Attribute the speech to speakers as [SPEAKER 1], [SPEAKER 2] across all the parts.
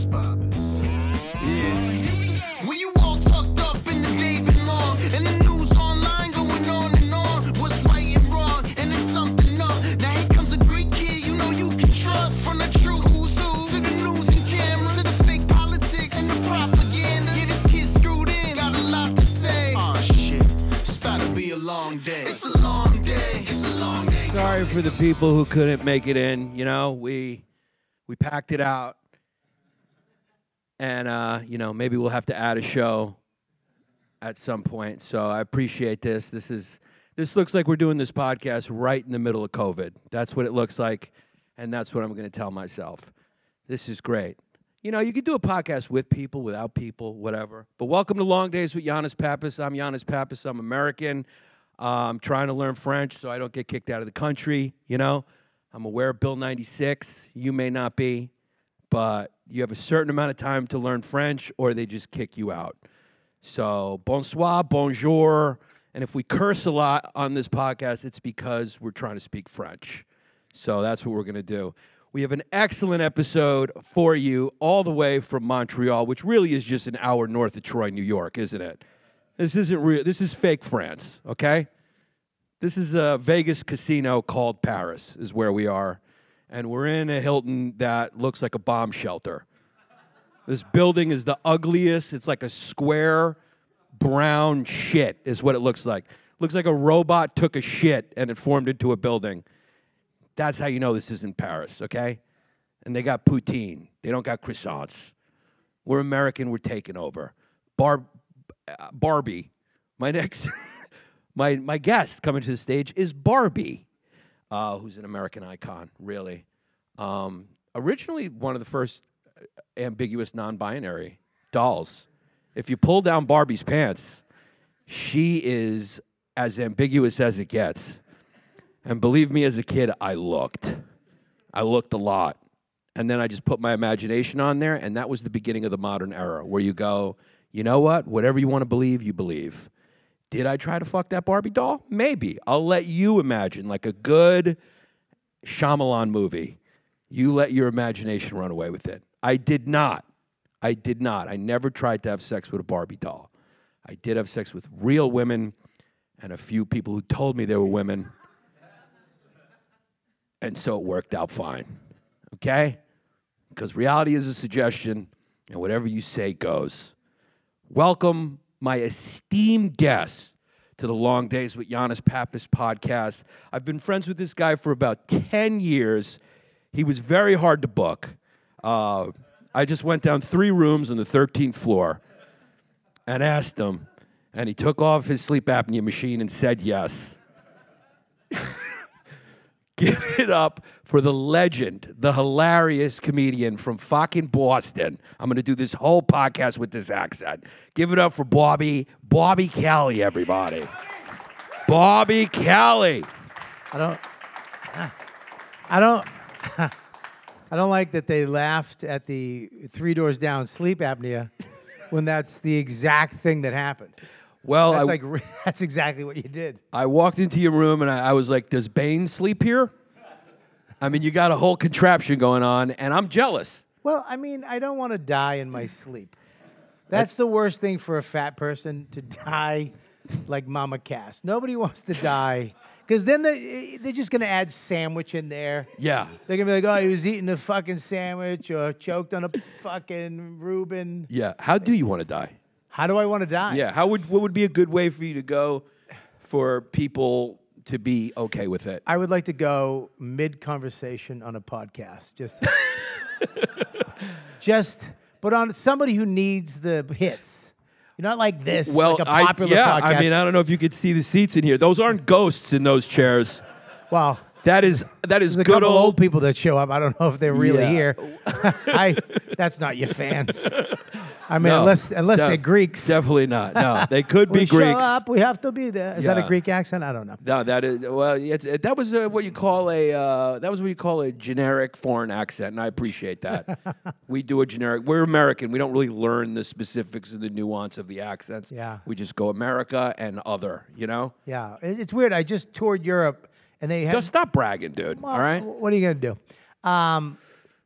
[SPEAKER 1] Giannis Pappas. Yeah. When you all tucked up in the David Long, and the news online going on and on, what's right and wrong, and it's something up. Now here comes a great kid you know you can trust. From the true who's who to the news and cameras to the fake politics and the propaganda. Yeah, this kid screwed in, got a lot to say. Oh shit, it's about to be a long day. It's a long day. It's a long day.
[SPEAKER 2] Sorry for the people who couldn't make it in. You know, we we packed it out, and uh, you know maybe we'll have to add a show at some point. So I appreciate this. This is this looks like we're doing this podcast right in the middle of COVID. That's what it looks like, and that's what I'm going to tell myself. This is great. You know, you could do a podcast with people, without people, whatever. But welcome to Long Days with Giannis Pappas. I'm Giannis Pappas. I'm American. Uh, I'm trying to learn French so I don't get kicked out of the country. You know, I'm aware of Bill 96. You may not be, but you have a certain amount of time to learn French, or they just kick you out. So, bonsoir, bonjour. And if we curse a lot on this podcast, it's because we're trying to speak French. So that's what we're going to do. We have an excellent episode for you all the way from Montreal, which really is just an hour north of Troy, New York, isn't it? This isn't real. This is fake France, okay? This is a Vegas casino called Paris, is where we are. And we're in a Hilton that looks like a bomb shelter. This building is the ugliest. It's like a square brown shit, is what it looks like. Looks like a robot took a shit and it formed into a building. That's how you know this isn't Paris, okay? And they got poutine. They don't got croissants. We're American. We're taking over. Bar- uh, Barbie. My next, my my guest coming to the stage is Barbie, uh, who's an American icon, really. Um, originally, one of the first uh, ambiguous non-binary dolls. If you pull down Barbie's pants, she is as ambiguous as it gets. And believe me, as a kid, I looked. I looked a lot. And then I just put my imagination on there, and that was the beginning of the modern era where you go, you know what? Whatever you want to believe, you believe. Did I try to fuck that Barbie doll? Maybe. I'll let you imagine, like a good Shyamalan movie. You let your imagination run away with it. I did not. I did not. I never tried to have sex with a Barbie doll. I did have sex with real women and a few people who told me they were women. And so it worked out fine. Okay? Because reality is a suggestion, and whatever you say goes. Welcome, my esteemed guest, to the Long Days with Giannis Pappas podcast. I've been friends with this guy for about 10 years. He was very hard to book. Uh, I just went down three rooms on the 13th floor and asked him, and he took off his sleep apnea machine and said yes. Give it up for the legend, the hilarious comedian from fucking Boston. I'm going to do this whole podcast with this accent. Give it up for Bobby, Bobby Kelly, everybody. Bobby Kelly.
[SPEAKER 3] I don't. I don't. I don't like that they laughed at the three doors down sleep apnea when that's the exact thing that happened.
[SPEAKER 2] Well,
[SPEAKER 3] That's
[SPEAKER 2] I,
[SPEAKER 3] like that's exactly what you did.
[SPEAKER 2] I walked into your room and I, I was like, Does Bane sleep here? I mean, you got a whole contraption going on, and I'm jealous.
[SPEAKER 3] Well, I mean, I don't want to die in my sleep. That's the worst thing for a fat person to die like Mama Cass. Nobody wants to die because then they, eh, they're just going to add sandwich in there.
[SPEAKER 2] Yeah.
[SPEAKER 3] They're going to be like, oh, he was eating a fucking sandwich or choked on a fucking Reuben.
[SPEAKER 2] Yeah. How do you want to die?
[SPEAKER 3] How do I want to die?
[SPEAKER 2] Yeah. How would what would be a good way for you to go for people to be okay with it?
[SPEAKER 3] I would like to go mid conversation on a podcast. Just, just, but on somebody who needs the hits. You're not like this,
[SPEAKER 2] Well,
[SPEAKER 3] like a
[SPEAKER 2] I,
[SPEAKER 3] popular
[SPEAKER 2] yeah.
[SPEAKER 3] podcast.
[SPEAKER 2] I mean, I don't know if you could see the seats in here. Those aren't ghosts in those chairs.
[SPEAKER 3] well,
[SPEAKER 2] That is that is
[SPEAKER 3] there's a
[SPEAKER 2] good
[SPEAKER 3] couple
[SPEAKER 2] old.
[SPEAKER 3] old people that show up. I don't know if they're really
[SPEAKER 2] Yeah.
[SPEAKER 3] here. I, that's not your fans. I mean,
[SPEAKER 2] No,
[SPEAKER 3] unless unless
[SPEAKER 2] def-
[SPEAKER 3] they're Greeks.
[SPEAKER 2] Definitely not. No, they could be
[SPEAKER 3] we
[SPEAKER 2] Greeks.
[SPEAKER 3] show up. We have to be there. Is that a Greek accent? I don't know.
[SPEAKER 2] No, that is well. It's, that was uh, what you call a uh, that was what you call a generic foreign accent, and I appreciate that. we do a generic. We're American. We don't really learn the specifics and the nuance of the accents.
[SPEAKER 3] Yeah.
[SPEAKER 2] we just go America and other. You know,
[SPEAKER 3] Yeah, it- it's weird. I just toured Europe, and they had
[SPEAKER 2] just stop bragging, dude.
[SPEAKER 3] Well,
[SPEAKER 2] all right.
[SPEAKER 3] What are you going to do? Um,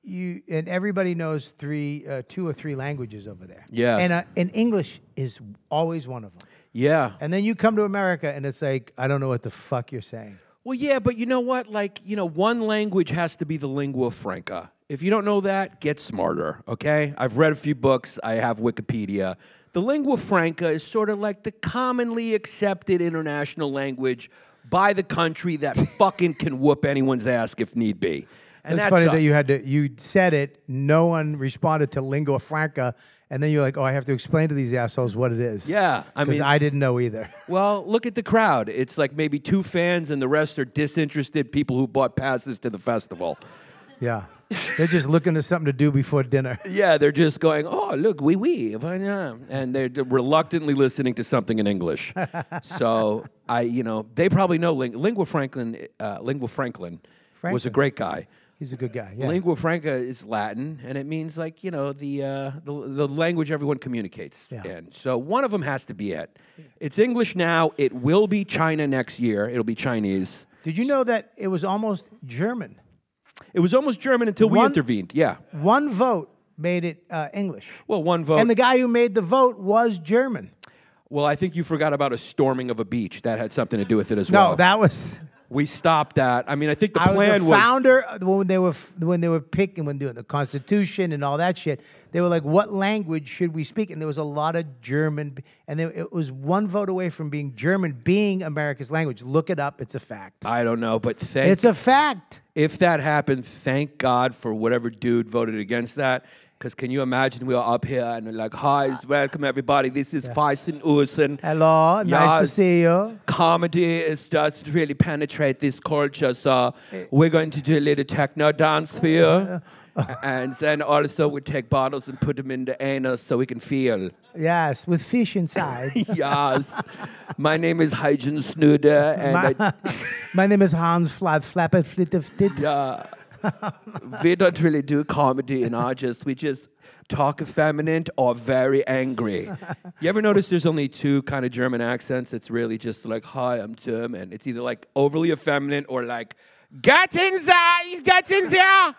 [SPEAKER 3] you and everybody knows three, uh, two or three languages over there.
[SPEAKER 2] Yes.
[SPEAKER 3] And uh, and English is always one of them.
[SPEAKER 2] Yeah.
[SPEAKER 3] And then you come to America and it's like I don't know what the fuck you're saying.
[SPEAKER 2] Well, yeah, but you know what? Like, you know, one language has to be the lingua franca. If you don't know that, get smarter, okay? I've read a few books, I have Wikipedia. The lingua franca is sort of like the commonly accepted international language by the country that fucking can whoop anyone's ass if need be. And
[SPEAKER 3] it's
[SPEAKER 2] that's
[SPEAKER 3] funny that you had to you said it. No one responded to lingua franca, and then you're like, "Oh, I have to explain to these assholes what it is."
[SPEAKER 2] Yeah, I mean,
[SPEAKER 3] I didn't know either.
[SPEAKER 2] well, look at the crowd. It's like maybe two fans, and the rest are disinterested people who bought passes to the festival.
[SPEAKER 3] yeah, they're just looking for something to do before dinner.
[SPEAKER 2] Yeah, they're just going, oh, look, wee wee, and they're reluctantly listening to something in English. so I, you know, they probably know ling- lingua franklin. Uh, lingua franklin was a great guy.
[SPEAKER 3] He's a good guy. Yeah.
[SPEAKER 2] Lingua franca is Latin, and it means like you know the uh, the, the language everyone communicates
[SPEAKER 3] Yeah.
[SPEAKER 2] in. So one of them has to be it. It's English now. It will be China next year. It'll be Chinese.
[SPEAKER 3] Did you know that it was almost German?
[SPEAKER 2] It was almost German until we
[SPEAKER 3] One-
[SPEAKER 2] intervened. Yeah.
[SPEAKER 3] One vote made it uh, English,
[SPEAKER 2] Well, one vote.
[SPEAKER 3] and the guy who made the vote was German.
[SPEAKER 2] Well, I think you forgot about a storming of a beach. That had something to do with it as well.
[SPEAKER 3] No, that was.
[SPEAKER 2] we stopped that. I mean, I think the
[SPEAKER 3] I was
[SPEAKER 2] plan
[SPEAKER 3] the
[SPEAKER 2] was.
[SPEAKER 3] founder uh, when they were when they were picking when doing the Constitution and all that shit. They were like, "What language should we speak?" And there was a lot of German, and there, it was one vote away from being German being America's language. Look it up; it's a fact.
[SPEAKER 2] I don't know, but thank.
[SPEAKER 3] It's a fact.
[SPEAKER 2] if that happened, thank God for whatever dude voted against that. Because can you imagine we are up here and like, hi, welcome everybody. This is Feisten Usen.
[SPEAKER 3] Hello, nice to
[SPEAKER 2] Yes.
[SPEAKER 3] see you.
[SPEAKER 2] Comedy is just really penetrate this culture. So
[SPEAKER 3] Eh.
[SPEAKER 2] we're going to do a little techno dance for you. and then also we take bottles and put them in the anus so we can feel.
[SPEAKER 3] Yes, with fish inside.
[SPEAKER 2] yes. My name is Hygen Snuder, and I,
[SPEAKER 3] my, my name is Hans Flap Flapper Flitter Flit.
[SPEAKER 2] yeah, we don't really do comedy in our just we just talk effeminate or very angry. You ever notice there's only two kind of German accents? It's really just like, hi, I'm German. It's either like overly effeminate or like, get in there, get in there.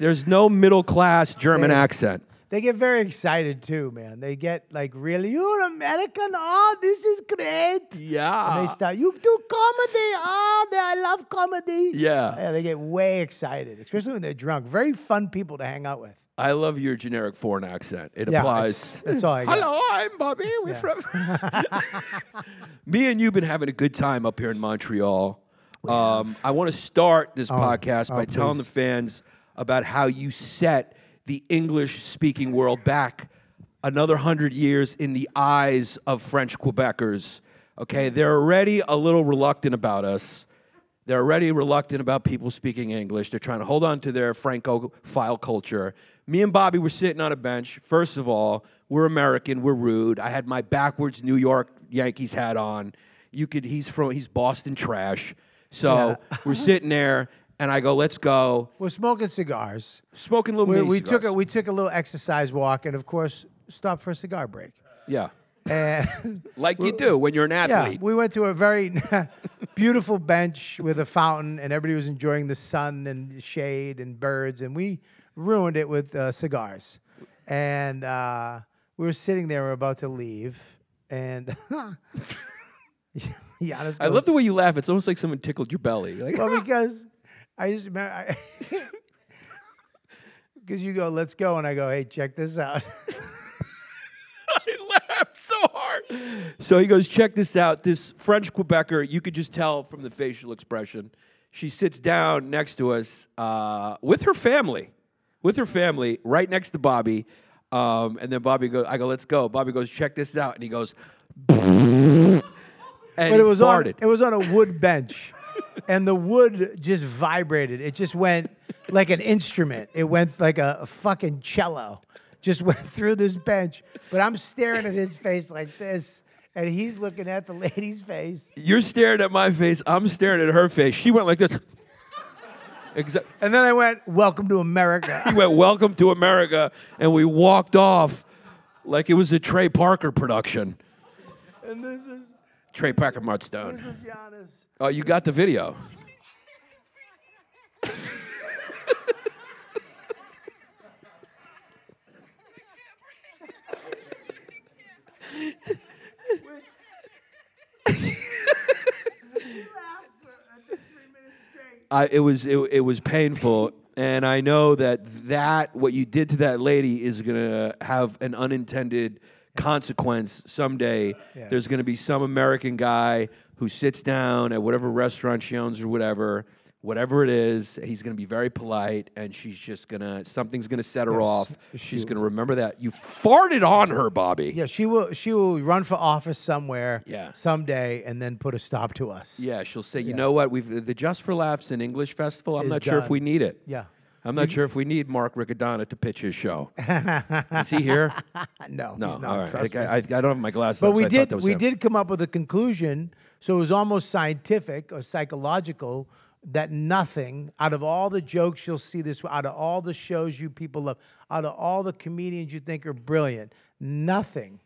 [SPEAKER 2] There's no middle class German accent.
[SPEAKER 3] They get very excited too, man. They get like really, you're American. Oh, this is great.
[SPEAKER 2] Yeah.
[SPEAKER 3] And they start, you do comedy. Oh, I love comedy.
[SPEAKER 2] Yeah.
[SPEAKER 3] Yeah, they get way excited, especially when they're drunk. Very fun people to hang out with.
[SPEAKER 2] I love your generic foreign accent. It
[SPEAKER 3] Yeah,
[SPEAKER 2] applies.
[SPEAKER 3] that's all I got.
[SPEAKER 2] Hello, I'm Bobby. We're from. Me and you've been having a good time up here in Montreal. Um, I want to start this podcast by
[SPEAKER 3] oh,
[SPEAKER 2] telling the fans about how you set the English-speaking world back another hundred years in the eyes of French Quebecers. Okay, they're already a little reluctant about us. They're already reluctant about people speaking English. They're trying to hold on to their Francophile culture. Me and Bobby were sitting on a bench. First of all, we're American. We're rude. I had my backwards New York Yankees hat on. You could. He's from. He's Boston trash. So we're sitting there, and I go, "Let's go."
[SPEAKER 3] We're smoking cigars.
[SPEAKER 2] Smoking little.
[SPEAKER 3] We,
[SPEAKER 2] mini
[SPEAKER 3] we took a
[SPEAKER 2] cigars.
[SPEAKER 3] we took a little exercise walk, and of course, stopped for a cigar break.
[SPEAKER 2] Yeah,
[SPEAKER 3] And
[SPEAKER 2] like you do when you're an
[SPEAKER 3] yeah,
[SPEAKER 2] athlete.
[SPEAKER 3] we went to a very beautiful bench with a fountain, and everybody was enjoying the sun and shade and birds, and we ruined it with uh, cigars. And uh, we were sitting there, we were about to leave, and Giannis
[SPEAKER 2] I love the way you laugh. It's almost like someone tickled your belly. Like,
[SPEAKER 3] well, because I just remember, because you go, let's go, and I go, hey, check this out.
[SPEAKER 2] I laughed so hard. So he goes, check this out. This French Quebecer, you could just tell from the facial expression. She sits down next to us uh, with her family, with her family, right next to Bobby. Um, and then Bobby goes, I go, let's go. Bobby goes, check this out. And he goes, and
[SPEAKER 3] but it was on it was on a wood bench, and the wood just vibrated. It just went like an instrument. It went like a, a fucking cello. Just went through this bench. But I'm staring at his face like this, and he's looking at the lady's face.
[SPEAKER 2] You're staring at my face. I'm staring at her face. She went like this. Exa-
[SPEAKER 3] And then I went, "Welcome to America."
[SPEAKER 2] He went, Welcome to America. And we walked off like it was a Trey Parker production.
[SPEAKER 3] and this is
[SPEAKER 2] Trey Parker
[SPEAKER 3] this is Giannis.
[SPEAKER 2] Oh, you got the video. I, it was it, it was painful, and I know that that what you did to that lady is gonna have an unintended consequence someday. Yes. There's gonna be some American guy who sits down at whatever restaurant she owns or whatever, whatever it is. He's gonna be very polite, and she's just gonna something's gonna set her
[SPEAKER 3] Yes,
[SPEAKER 2] off. She's
[SPEAKER 3] she-
[SPEAKER 2] gonna remember that you farted on her, Bobby.
[SPEAKER 3] Yeah, she will. She will run for office somewhere.
[SPEAKER 2] Yeah.
[SPEAKER 3] Someday, and then put a stop to us.
[SPEAKER 2] Yeah, she'll say, you
[SPEAKER 3] Yeah.
[SPEAKER 2] know what? We've the Just for Laughs and English Festival. I'm
[SPEAKER 3] Is
[SPEAKER 2] not sure if we need it.
[SPEAKER 3] Yeah.
[SPEAKER 2] I'm not sure if we need Mark Riccadonna to pitch his show. Is he here?
[SPEAKER 3] No,
[SPEAKER 2] No.
[SPEAKER 3] he's not.
[SPEAKER 2] all right. I. I, I don't have my glasses.
[SPEAKER 3] But
[SPEAKER 2] on, so
[SPEAKER 3] we
[SPEAKER 2] I thought
[SPEAKER 3] did we
[SPEAKER 2] him.
[SPEAKER 3] did come up with a conclusion, so it was almost scientific or psychological that nothing out of all the jokes you'll see this out of all the shows you people love, out of all the comedians you think are brilliant, nothing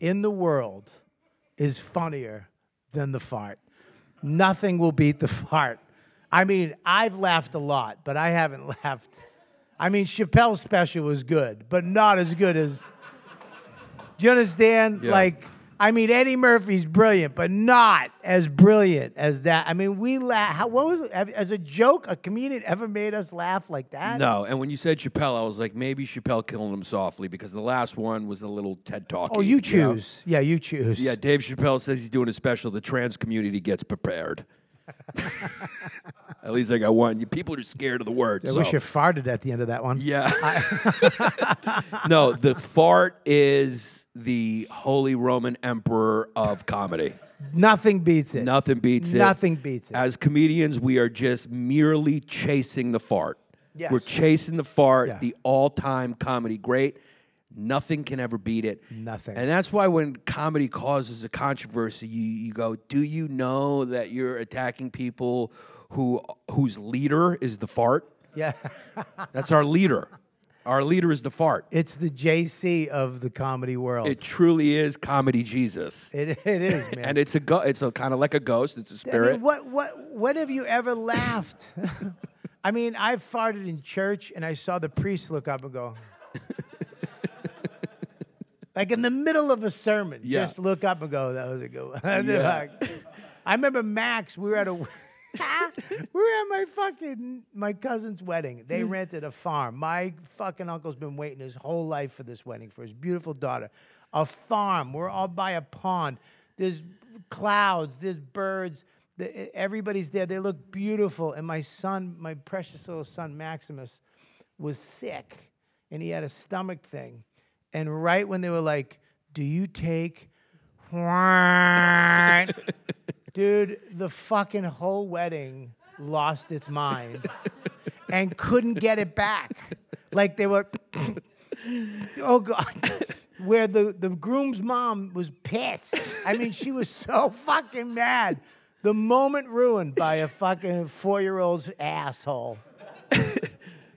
[SPEAKER 3] in the world is funnier than the fart. Nothing will beat the fart. I mean, I've laughed a lot, but I haven't laughed. I mean, Chappelle's special was good, but not as good as do you understand?
[SPEAKER 2] Yeah.
[SPEAKER 3] Like, I mean, Eddie Murphy's brilliant, but not as brilliant as that. I mean, we laugh. How, what was it? As a joke, a comedian ever made us laugh like that?
[SPEAKER 2] No, and when you said Chappelle, I was like, maybe Chappelle killed him softly because the last one was a little TED talk.
[SPEAKER 3] Oh, you choose. Yeah, you choose.
[SPEAKER 2] Yeah, Dave Chappelle says he's doing a special. The trans community gets prepared. At least I got one. You- People are scared of the word.
[SPEAKER 3] I
[SPEAKER 2] so.
[SPEAKER 3] wish you farted at the end of that one.
[SPEAKER 2] Yeah. no, the fart is the Holy Roman Emperor of comedy.
[SPEAKER 3] Nothing beats it.
[SPEAKER 2] Nothing beats it.
[SPEAKER 3] Nothing beats it.
[SPEAKER 2] As comedians, we are just merely chasing the fart.
[SPEAKER 3] Yes.
[SPEAKER 2] We're chasing the fart,
[SPEAKER 3] Yeah.
[SPEAKER 2] the all time comedy great. Nothing can ever beat it.
[SPEAKER 3] Nothing.
[SPEAKER 2] And that's why when comedy causes a controversy, you, you go, Do you know that you're attacking people who whose leader is the fart?
[SPEAKER 3] yeah.
[SPEAKER 2] That's our leader. Our leader is the fart.
[SPEAKER 3] it's the JC of the comedy world.
[SPEAKER 2] It truly is comedy Jesus.
[SPEAKER 3] it, it is, man.
[SPEAKER 2] And it's a go- it's a kind of like a ghost. It's a spirit.
[SPEAKER 3] mean, what, what, when have you ever laughed? I mean, I farted in church and I saw the priest look up and go, like in the middle of a sermon,
[SPEAKER 2] Yeah.
[SPEAKER 3] just look up and go, that was a good one.
[SPEAKER 2] Yeah.
[SPEAKER 3] I remember Max, we were at a. we were at my fucking my cousin's wedding. They
[SPEAKER 2] Hmm.
[SPEAKER 3] rented a farm. My fucking uncle's been waiting his whole life for this wedding for his beautiful daughter. A farm. We're all by a pond. There's clouds. There's birds. The, everybody's there. They look beautiful. And my son, my precious little son Maximus, was sick, and he had a stomach thing. And right when they were like, "Do you take?" Dude, the fucking whole wedding lost its mind and couldn't get it back. Like they were, oh God, where the, the groom's mom was pissed. I mean, she was so fucking mad. The moment ruined by a fucking four year old's asshole.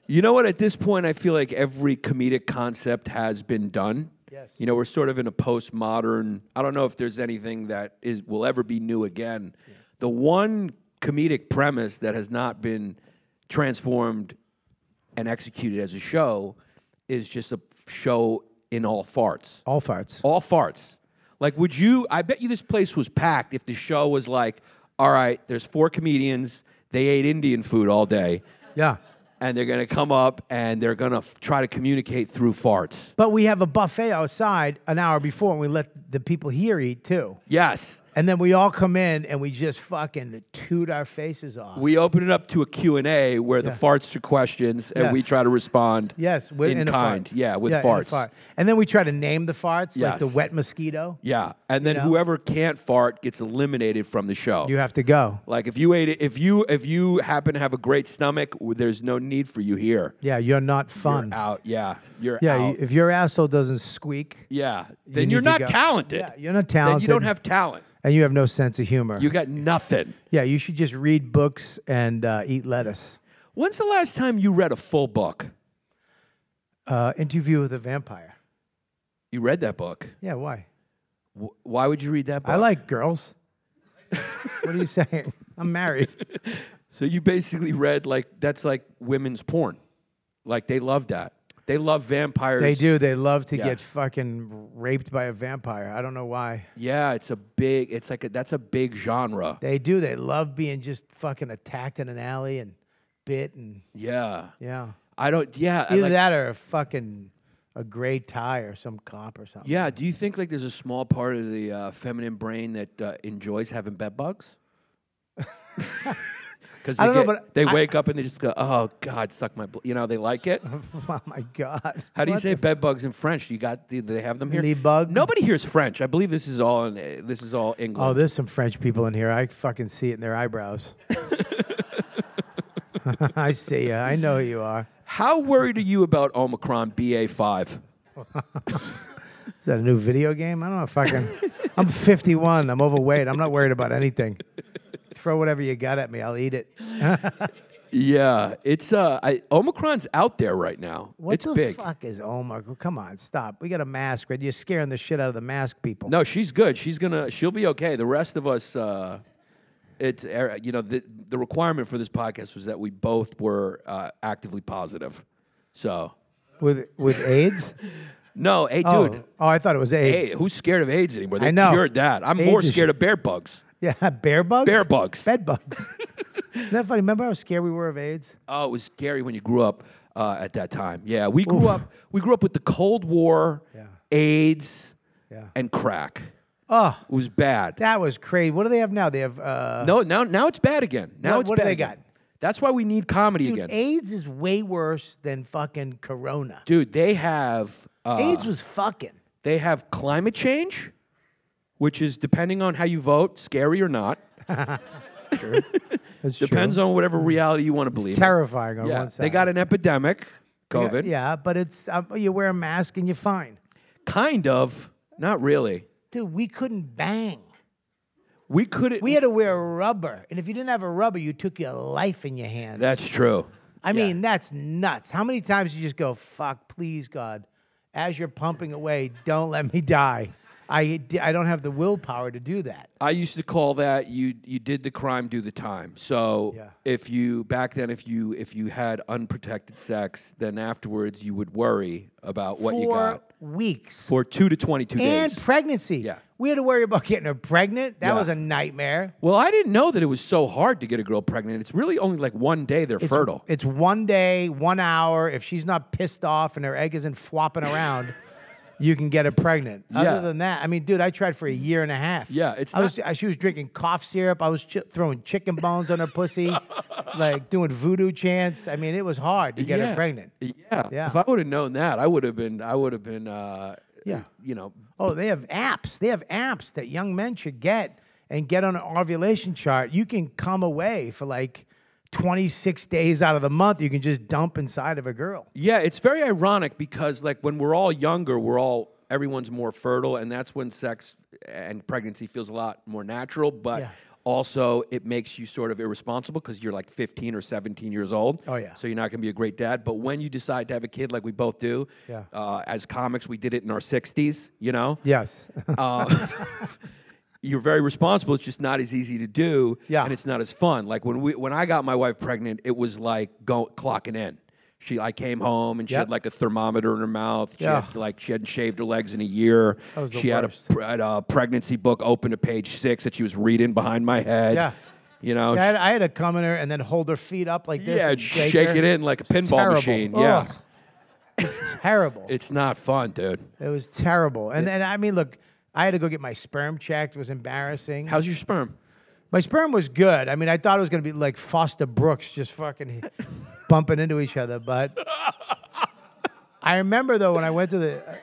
[SPEAKER 2] You know what? At this point, I feel like every comedic concept has been done.
[SPEAKER 3] Yes.
[SPEAKER 2] You know, we're sort of in a postmodern. I don't know if there's anything that is will ever be new again. The one comedic premise that has not been transformed and executed as a show is just a show in all farts.
[SPEAKER 3] All farts.
[SPEAKER 2] All farts. Like, would you? I bet you this place was packed if the show was like, all right, there's four comedians. They ate Indian food all day
[SPEAKER 3] Yeah.
[SPEAKER 2] And they're going to come up and they're going to f- try to communicate through farts.
[SPEAKER 3] But we have a buffet outside an hour before, and we let the people here eat too.
[SPEAKER 2] Yes.
[SPEAKER 3] And then we all come in and we just fucking toot our faces off.
[SPEAKER 2] We open it up to a Q&A where the
[SPEAKER 3] Yeah.
[SPEAKER 2] farts to questions and we try to respond
[SPEAKER 3] yes, with,
[SPEAKER 2] in,
[SPEAKER 3] a
[SPEAKER 2] kind.
[SPEAKER 3] fart.
[SPEAKER 2] Yeah, with
[SPEAKER 3] Yeah, in a
[SPEAKER 2] farts.
[SPEAKER 3] fart. And then we try to name the farts, like the
[SPEAKER 2] Yes.
[SPEAKER 3] wet mosquito.
[SPEAKER 2] Yeah. And then
[SPEAKER 3] know?
[SPEAKER 2] whoever can't fart gets eliminated from the show.
[SPEAKER 3] You have to go.
[SPEAKER 2] like if you ate it, if you if you happen to have a great stomach, w- there's no need for you here.
[SPEAKER 3] Yeah, you're not fun.
[SPEAKER 2] You're out. Yeah. You're
[SPEAKER 3] Yeah,
[SPEAKER 2] out.
[SPEAKER 3] you, if your asshole doesn't squeak,
[SPEAKER 2] yeah. Then
[SPEAKER 3] need
[SPEAKER 2] you're
[SPEAKER 3] to
[SPEAKER 2] not
[SPEAKER 3] go.
[SPEAKER 2] talented.
[SPEAKER 3] Yeah, you're not
[SPEAKER 2] Then
[SPEAKER 3] talented.
[SPEAKER 2] you don't have talent.
[SPEAKER 3] And you have no sense of humor.
[SPEAKER 2] You got nothing.
[SPEAKER 3] yeah, you should just read books and uh, eat lettuce.
[SPEAKER 2] When's the last time you read a full book?
[SPEAKER 3] Uh, interview with a vampire.
[SPEAKER 2] You read that book.
[SPEAKER 3] Yeah, why?
[SPEAKER 2] Wh- Why would you read that book?
[SPEAKER 3] I like girls. what are you saying? I'm married.
[SPEAKER 2] So you basically read like that's like women's porn. Like they love that. They love vampires.
[SPEAKER 3] They do. They love to
[SPEAKER 2] Yeah.
[SPEAKER 3] get fucking raped by a vampire. I don't know why.
[SPEAKER 2] Yeah, it's a big. It's like a, that's a big genre.
[SPEAKER 3] They do. They love being just fucking attacked in an alley and bit and
[SPEAKER 2] Yeah,
[SPEAKER 3] yeah.
[SPEAKER 2] I don't. Yeah, I
[SPEAKER 3] Either
[SPEAKER 2] like-
[SPEAKER 3] that or a fucking a gray tie or some cop or something.
[SPEAKER 2] Yeah. Do you think like there's a small part of the uh, feminine brain that uh, enjoys having bed bugs? Because
[SPEAKER 3] I don't know,
[SPEAKER 2] they
[SPEAKER 3] I-
[SPEAKER 2] wake up and they just go, "Oh God, suck my," bl-. you know, they like it.
[SPEAKER 3] oh my god.
[SPEAKER 2] How do you
[SPEAKER 3] What
[SPEAKER 2] say
[SPEAKER 3] the
[SPEAKER 2] bed bugs in French? You got? Do they have them here?
[SPEAKER 3] Bugs?
[SPEAKER 2] Nobody hears French. I believe this is all in. uh, This is all English.
[SPEAKER 3] Oh, there's some French people in here. I fucking see it in their eyebrows. I see ya. I know who you are.
[SPEAKER 2] How worried are you about Omicron BA5?
[SPEAKER 3] Is that a new video game? I don't know if I can. I'm 51. I'm overweight. I'm not worried about anything. Throw whatever you got at me. I'll eat it.
[SPEAKER 2] Yeah, it's uh, I, Omicron's out there right now.
[SPEAKER 3] What
[SPEAKER 2] it's
[SPEAKER 3] the
[SPEAKER 2] big.
[SPEAKER 3] fuck is Omar? Come on, stop. We got a mask, right? You're scaring the shit out of the mask people.
[SPEAKER 2] No, she's good. She's gonna. She'll be okay. The rest of us, uh, it's uh, you know the the requirement for this podcast was that we both were uh, actively positive. So
[SPEAKER 3] With with AIDS?
[SPEAKER 2] no, hey,
[SPEAKER 3] Oh,
[SPEAKER 2] dude.
[SPEAKER 3] oh, I thought it was AIDS.
[SPEAKER 2] Hey, who's scared of AIDS anymore? They
[SPEAKER 3] I know.
[SPEAKER 2] cured that. I'm more
[SPEAKER 3] AIDS is-
[SPEAKER 2] scared of bear bugs.
[SPEAKER 3] Yeah, bear bugs.
[SPEAKER 2] Bear bugs.
[SPEAKER 3] Bed bugs. Isn't that funny? Remember how scared we were of AIDS?
[SPEAKER 2] Oh, it was scary when you grew up uh, at that time. Yeah, we grew up. We grew up with the Cold War,
[SPEAKER 3] Yeah.
[SPEAKER 2] AIDS,
[SPEAKER 3] Yeah.
[SPEAKER 2] and crack.
[SPEAKER 3] Oh,
[SPEAKER 2] It was bad.
[SPEAKER 3] that was crazy. What do they have now? They have uh,
[SPEAKER 2] no, now now it's bad again. Now
[SPEAKER 3] What-
[SPEAKER 2] it's
[SPEAKER 3] what do
[SPEAKER 2] bad
[SPEAKER 3] they
[SPEAKER 2] again.
[SPEAKER 3] got?
[SPEAKER 2] That's why we need comedy
[SPEAKER 3] dude.
[SPEAKER 2] again,
[SPEAKER 3] AIDS is way worse than fucking Corona.
[SPEAKER 2] dude. They have uh,
[SPEAKER 3] AIDS was fucking.
[SPEAKER 2] They have climate change, which is depending on how you vote, scary or not.
[SPEAKER 3] That's
[SPEAKER 2] Depends
[SPEAKER 3] true.
[SPEAKER 2] on whatever reality you want to believe. in.
[SPEAKER 3] terrifying on
[SPEAKER 2] Yeah,
[SPEAKER 3] one side.
[SPEAKER 2] they got an epidemic, COVID.
[SPEAKER 3] yeah, but it's um, you wear a mask and you're fine.
[SPEAKER 2] Kind of, not really.
[SPEAKER 3] Dude, we couldn't bang.
[SPEAKER 2] We couldn't.
[SPEAKER 3] We had to wear rubber, and if you didn't have a rubber, you took your life in your hands.
[SPEAKER 2] That's true.
[SPEAKER 3] I mean, that's nuts. How many times you just go, "Fuck, please, God," as you're pumping away, don't let me die. I, I don't have the willpower to do that.
[SPEAKER 2] I used to call that you you did the crime, do the time. So
[SPEAKER 3] Yeah.
[SPEAKER 2] if you back then if you if you had unprotected sex, then afterwards you would worry about what you got
[SPEAKER 3] weeks.
[SPEAKER 2] for two to twenty two days And
[SPEAKER 3] pregnancy.
[SPEAKER 2] Yeah.
[SPEAKER 3] We had to worry about getting her pregnant. That
[SPEAKER 2] Yeah.
[SPEAKER 3] was a nightmare.
[SPEAKER 2] well, I didn't know that it was so hard to get a girl pregnant. It's really only like one day they're
[SPEAKER 3] It's,
[SPEAKER 2] fertile.
[SPEAKER 3] It's one day, one hour. If she's not pissed off and her egg isn't flopping around, you can get her pregnant.
[SPEAKER 2] Yeah.
[SPEAKER 3] Other than that, I mean, dude, I tried for a year and a half.
[SPEAKER 2] Yeah, it's
[SPEAKER 3] I was. She was drinking cough syrup. I was ch- throwing chicken bones on her pussy, like doing voodoo chants. I mean, it was hard to get her pregnant.
[SPEAKER 2] Yeah.
[SPEAKER 3] Yeah.
[SPEAKER 2] If I would have known that, I would have been. I would have been. Uh,
[SPEAKER 3] Yeah.
[SPEAKER 2] You know.
[SPEAKER 3] Oh, they have apps. They have apps that young men should get and get on an ovulation chart. You can come away for like 26 days out of the month. You can just dump inside of a girl.
[SPEAKER 2] Yeah, it's very ironic because like when we're all younger, we're all everyone's more fertile, and that's when sex and pregnancy feels a lot more natural. But
[SPEAKER 3] Yeah.
[SPEAKER 2] also, it makes you sort of irresponsible because you're like 15 or 17 years old.
[SPEAKER 3] Oh, yeah.
[SPEAKER 2] So you're not going to be a great dad. But when you decide to have a kid, like we both do,
[SPEAKER 3] Yeah.
[SPEAKER 2] uh, as comics, we did it in our 60s. You know.
[SPEAKER 3] Yes.
[SPEAKER 2] Uh, you're very responsible. It's just not as easy to do,
[SPEAKER 3] Yeah.
[SPEAKER 2] and it's not as fun. Like when we when I got my wife pregnant, it was like go, clocking in. She, I came home and she
[SPEAKER 3] Yep.
[SPEAKER 2] had like a thermometer in her mouth. She
[SPEAKER 3] Yeah.
[SPEAKER 2] had like she hadn't shaved her legs in a year.
[SPEAKER 3] That was the
[SPEAKER 2] she had a, had a pregnancy book open to page six that she was reading behind my head.
[SPEAKER 3] Yeah.
[SPEAKER 2] you know.
[SPEAKER 3] I had, I had to come in her and then hold her feet up like this.
[SPEAKER 2] yeah,
[SPEAKER 3] and
[SPEAKER 2] shake,
[SPEAKER 3] her.
[SPEAKER 2] it in like a pinball
[SPEAKER 3] terrible.
[SPEAKER 2] machine. Yeah,
[SPEAKER 3] It's terrible.
[SPEAKER 2] it's not fun, dude.
[SPEAKER 3] it was terrible. And then, I mean, look, I had to go get my sperm checked. It was embarrassing.
[SPEAKER 2] How's your sperm?
[SPEAKER 3] My sperm was good. I mean, I thought it was going to be like Foster Brooks, just fucking bumping into each other. But I remember though when I went to the, uh,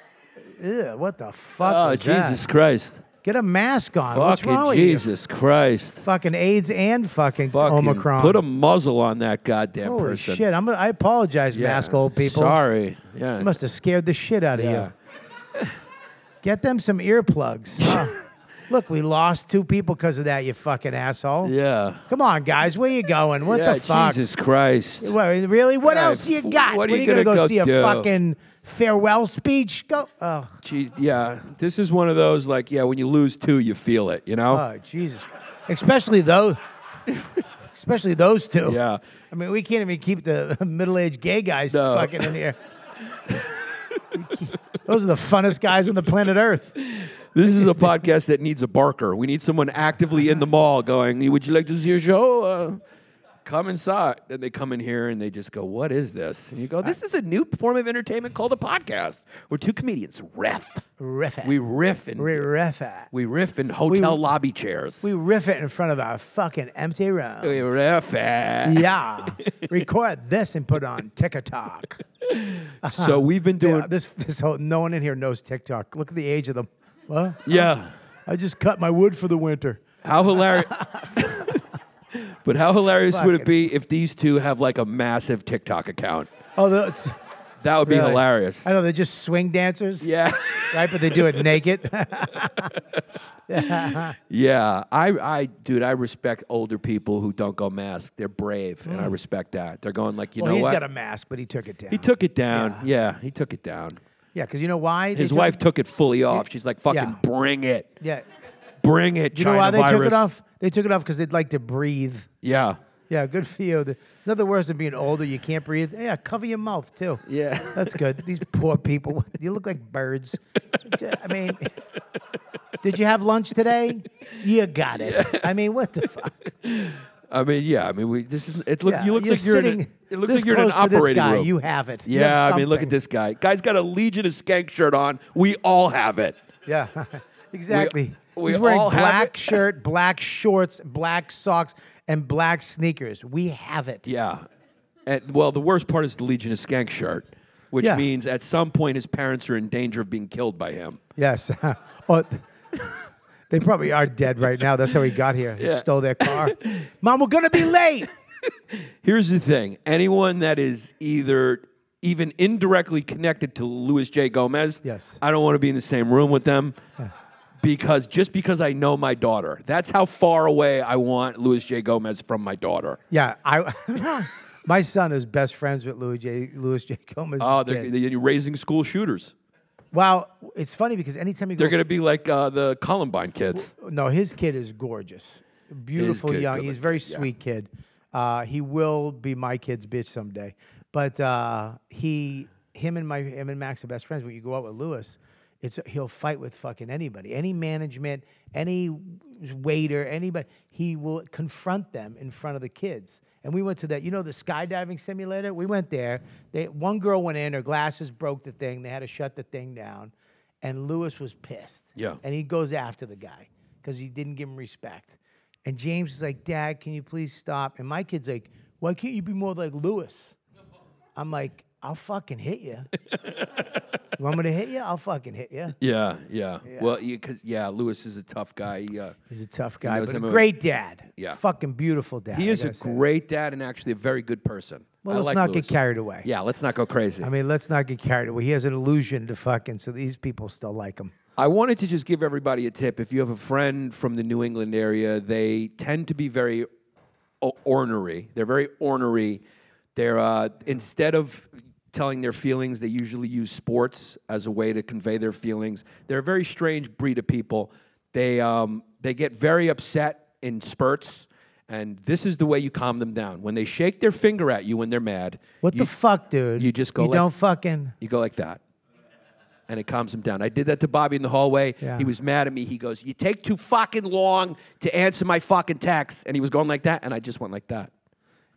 [SPEAKER 3] ew, what the fuck
[SPEAKER 2] Oh
[SPEAKER 3] was
[SPEAKER 2] Jesus
[SPEAKER 3] that?
[SPEAKER 2] Christ!
[SPEAKER 3] Get a mask on. What's
[SPEAKER 2] Fucking
[SPEAKER 3] wrong with you?
[SPEAKER 2] Jesus Christ!
[SPEAKER 3] Fucking AIDS and fucking,
[SPEAKER 2] Fucking
[SPEAKER 3] Omicron.
[SPEAKER 2] put a muzzle on that goddamn
[SPEAKER 3] Holy
[SPEAKER 2] person.
[SPEAKER 3] shit! I'm. I apologize, mask old people.
[SPEAKER 2] Sorry. Yeah.
[SPEAKER 3] You must have scared the shit out of
[SPEAKER 2] yeah.
[SPEAKER 3] you. Get them some earplugs. Oh, look, we lost two people because of that. You fucking asshole.
[SPEAKER 2] Yeah.
[SPEAKER 3] Come on, guys. Where you going? What
[SPEAKER 2] yeah,
[SPEAKER 3] the fuck?
[SPEAKER 2] Jesus Christ.
[SPEAKER 3] What, really? What
[SPEAKER 2] Yeah,
[SPEAKER 3] else you got?
[SPEAKER 2] what are
[SPEAKER 3] are
[SPEAKER 2] you
[SPEAKER 3] you gonna,
[SPEAKER 2] gonna
[SPEAKER 3] go,
[SPEAKER 2] go
[SPEAKER 3] see a
[SPEAKER 2] do?
[SPEAKER 3] fucking farewell speech? Go. Oh,
[SPEAKER 2] Gee, yeah. This is one of those like, yeah, when you lose two, you feel it, you know?
[SPEAKER 3] oh, Jesus. Especially those. especially those two.
[SPEAKER 2] yeah.
[SPEAKER 3] I mean, we can't even keep the middle-aged gay guys
[SPEAKER 2] No.
[SPEAKER 3] fucking in here. Those are the funnest guys on the planet Earth.
[SPEAKER 2] This is a podcast that needs a barker. We need someone actively in the mall going, Would you like to see a show? Uh, come inside. And they come in here and they just go, What is this? And you go, This is a new form of entertainment called a podcast where two comedians riff.
[SPEAKER 3] Riff it.
[SPEAKER 2] We riff and
[SPEAKER 3] we riff it.
[SPEAKER 2] we riff in hotel lobby chairs.
[SPEAKER 3] We riff it in front of our fucking empty room.
[SPEAKER 2] We riff it.
[SPEAKER 3] Yeah. Record this and put on TikTok.
[SPEAKER 2] So we've been doing,
[SPEAKER 3] Yeah, this this whole no one in here knows TikTok. Look at the age of them. What?
[SPEAKER 2] yeah.
[SPEAKER 3] I just cut my wood for the winter.
[SPEAKER 2] How hilarious. but how hilarious would it be if these two have like a massive TikTok account?
[SPEAKER 3] Oh, the,
[SPEAKER 2] That would be
[SPEAKER 3] really?
[SPEAKER 2] hilarious.
[SPEAKER 3] I know they're just swing dancers,
[SPEAKER 2] Yeah.
[SPEAKER 3] right? But they do it naked.
[SPEAKER 2] Yeah, I, I, dude, I respect older people who don't go mask. They're brave, and I respect that. They're going like, you
[SPEAKER 3] Mm. well,
[SPEAKER 2] know
[SPEAKER 3] he's
[SPEAKER 2] what?
[SPEAKER 3] got a mask, but he took it down.
[SPEAKER 2] he took it down. Yeah. he took it down.
[SPEAKER 3] Yeah, because you know why? They
[SPEAKER 2] His
[SPEAKER 3] took
[SPEAKER 2] wife
[SPEAKER 3] it-
[SPEAKER 2] took it fully off. She's like, "Fucking
[SPEAKER 3] Yeah.
[SPEAKER 2] bring it,
[SPEAKER 3] Yeah.
[SPEAKER 2] bring it."
[SPEAKER 3] You know why they took it off? They took it off because they'd like to breathe.
[SPEAKER 2] Yeah,
[SPEAKER 3] Yeah, good for you. The- Nothing worse than being older. You can't breathe. Yeah, cover your mouth too.
[SPEAKER 2] yeah.
[SPEAKER 3] That's good. These poor people. You look like birds. I mean, did you have lunch today? You got it. I mean, what the fuck?
[SPEAKER 2] I mean, yeah. I mean, we. This is. It looks.
[SPEAKER 3] Yeah,
[SPEAKER 2] you look like you're. in a, it looks
[SPEAKER 3] this
[SPEAKER 2] like you're in an
[SPEAKER 3] close to this
[SPEAKER 2] operating
[SPEAKER 3] guy.
[SPEAKER 2] room.
[SPEAKER 3] You have it. You have
[SPEAKER 2] yeah, I mean, look at
[SPEAKER 3] something.
[SPEAKER 2] this guy. Guy's got a Legion of Skank shirt on. We all have it.
[SPEAKER 3] Yeah, exactly.
[SPEAKER 2] we
[SPEAKER 3] He's wearing black shirt, black shorts, black socks, and black sneakers. We have it.
[SPEAKER 2] Yeah. And well, the worst part is the Legion of Skank shirt, which
[SPEAKER 3] Yeah.
[SPEAKER 2] means at some point his parents are in danger of being killed by him.
[SPEAKER 3] Yes. oh, they probably are dead right now. That's how he got here. He
[SPEAKER 2] Yeah.
[SPEAKER 3] stole their car. Mom, we're gonna be late.
[SPEAKER 2] Here's the thing: anyone that is either even indirectly connected to Luis J. Gomez,
[SPEAKER 3] Yes.
[SPEAKER 2] I don't want to be in the same room with them. Because just because I know my daughter, that's how far away I want Luis J. Gomez from my daughter.
[SPEAKER 3] Yeah, I. my son is best friends with Louis J. Luis J. Gomez.
[SPEAKER 2] Oh, they're, they're raising school shooters.
[SPEAKER 3] well, it's funny because anytime you go,
[SPEAKER 2] They're going to be like uh, the Columbine kids.
[SPEAKER 3] no, his kid is gorgeous, beautiful,
[SPEAKER 2] good,
[SPEAKER 3] young. He's a very
[SPEAKER 2] yeah.
[SPEAKER 3] sweet kid. Uh, he will be my kid's bitch someday. But uh, he, him and my, him and Max are best friends. When you go out with Louis, it's he'll fight with fucking anybody, any management, any waiter, anybody. He will confront them in front of the kids. And we went to that, you know, the skydiving simulator. We went there. They, one girl went in, her glasses broke the thing. They had to shut the thing down, and Lewis was pissed.
[SPEAKER 2] Yeah.
[SPEAKER 3] And he goes after the guy because he didn't give him respect. And James is like, Dad, can you please stop? And my kid's like, Why can't you be more like Lewis? I'm like, I'll fucking hit you. you want me to hit you? I'll fucking hit you.
[SPEAKER 2] Yeah, yeah. Well, because yeah, Lewis is a tough guy. He, uh,
[SPEAKER 3] He's a tough guy,
[SPEAKER 2] knows
[SPEAKER 3] but a
[SPEAKER 2] him a-
[SPEAKER 3] great dad.
[SPEAKER 2] Yeah.
[SPEAKER 3] Fucking beautiful dad.
[SPEAKER 2] he
[SPEAKER 3] I
[SPEAKER 2] is a
[SPEAKER 3] gotta say.
[SPEAKER 2] great dad and actually a very good person.
[SPEAKER 3] Well,
[SPEAKER 2] I
[SPEAKER 3] let's
[SPEAKER 2] like
[SPEAKER 3] not
[SPEAKER 2] Lewis.
[SPEAKER 3] get carried away.
[SPEAKER 2] Yeah, let's not go crazy.
[SPEAKER 3] I mean, let's not get carried away. He has an illusion to fucking, so these people still like him.
[SPEAKER 2] I wanted to just give everybody a tip. If you have a friend from the New England area, they tend to be very o- ornery. They're very ornery. They're uh, instead of telling their feelings, they usually use sports as a way to convey their feelings. They're a very strange breed of people. They um, they get very upset in spurts, and this is the way you calm them down. When they shake their finger at you when they're mad,
[SPEAKER 3] What
[SPEAKER 2] you,
[SPEAKER 3] the fuck, dude?
[SPEAKER 2] you just go
[SPEAKER 3] You
[SPEAKER 2] like-
[SPEAKER 3] don't fucking.
[SPEAKER 2] you go like that. And it calms him down. I did that to Bobby in the hallway.
[SPEAKER 3] Yeah.
[SPEAKER 2] He was mad at me. He goes, You take too fucking long to answer my fucking text. And he was going like that. And I just went like that.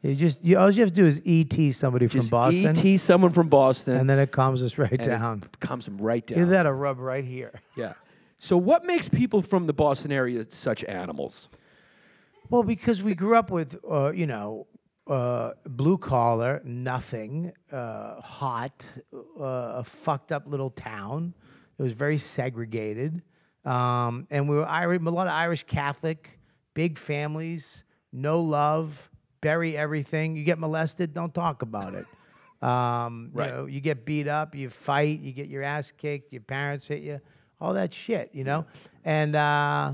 [SPEAKER 3] You just you, all you have to do is ET somebody
[SPEAKER 2] Just
[SPEAKER 3] from Boston,
[SPEAKER 2] ET someone from Boston.
[SPEAKER 3] and then it calms us right
[SPEAKER 2] and it
[SPEAKER 3] down.
[SPEAKER 2] calms them right down.
[SPEAKER 3] Give that a rub right here.
[SPEAKER 2] Yeah. So, what makes people from the Boston area such animals?
[SPEAKER 3] Well, because we grew up with, uh, you know, uh, blue collar, nothing, uh, hot, uh, a fucked up little town. It was very segregated. Um, and we were Irish, a lot of Irish Catholic, big families, no love, bury everything. You get molested, don't talk about it. Um,
[SPEAKER 2] Right.
[SPEAKER 3] You, know, you get beat up, you fight, you get your ass kicked, your parents hit you, all that shit, you know? And, uh,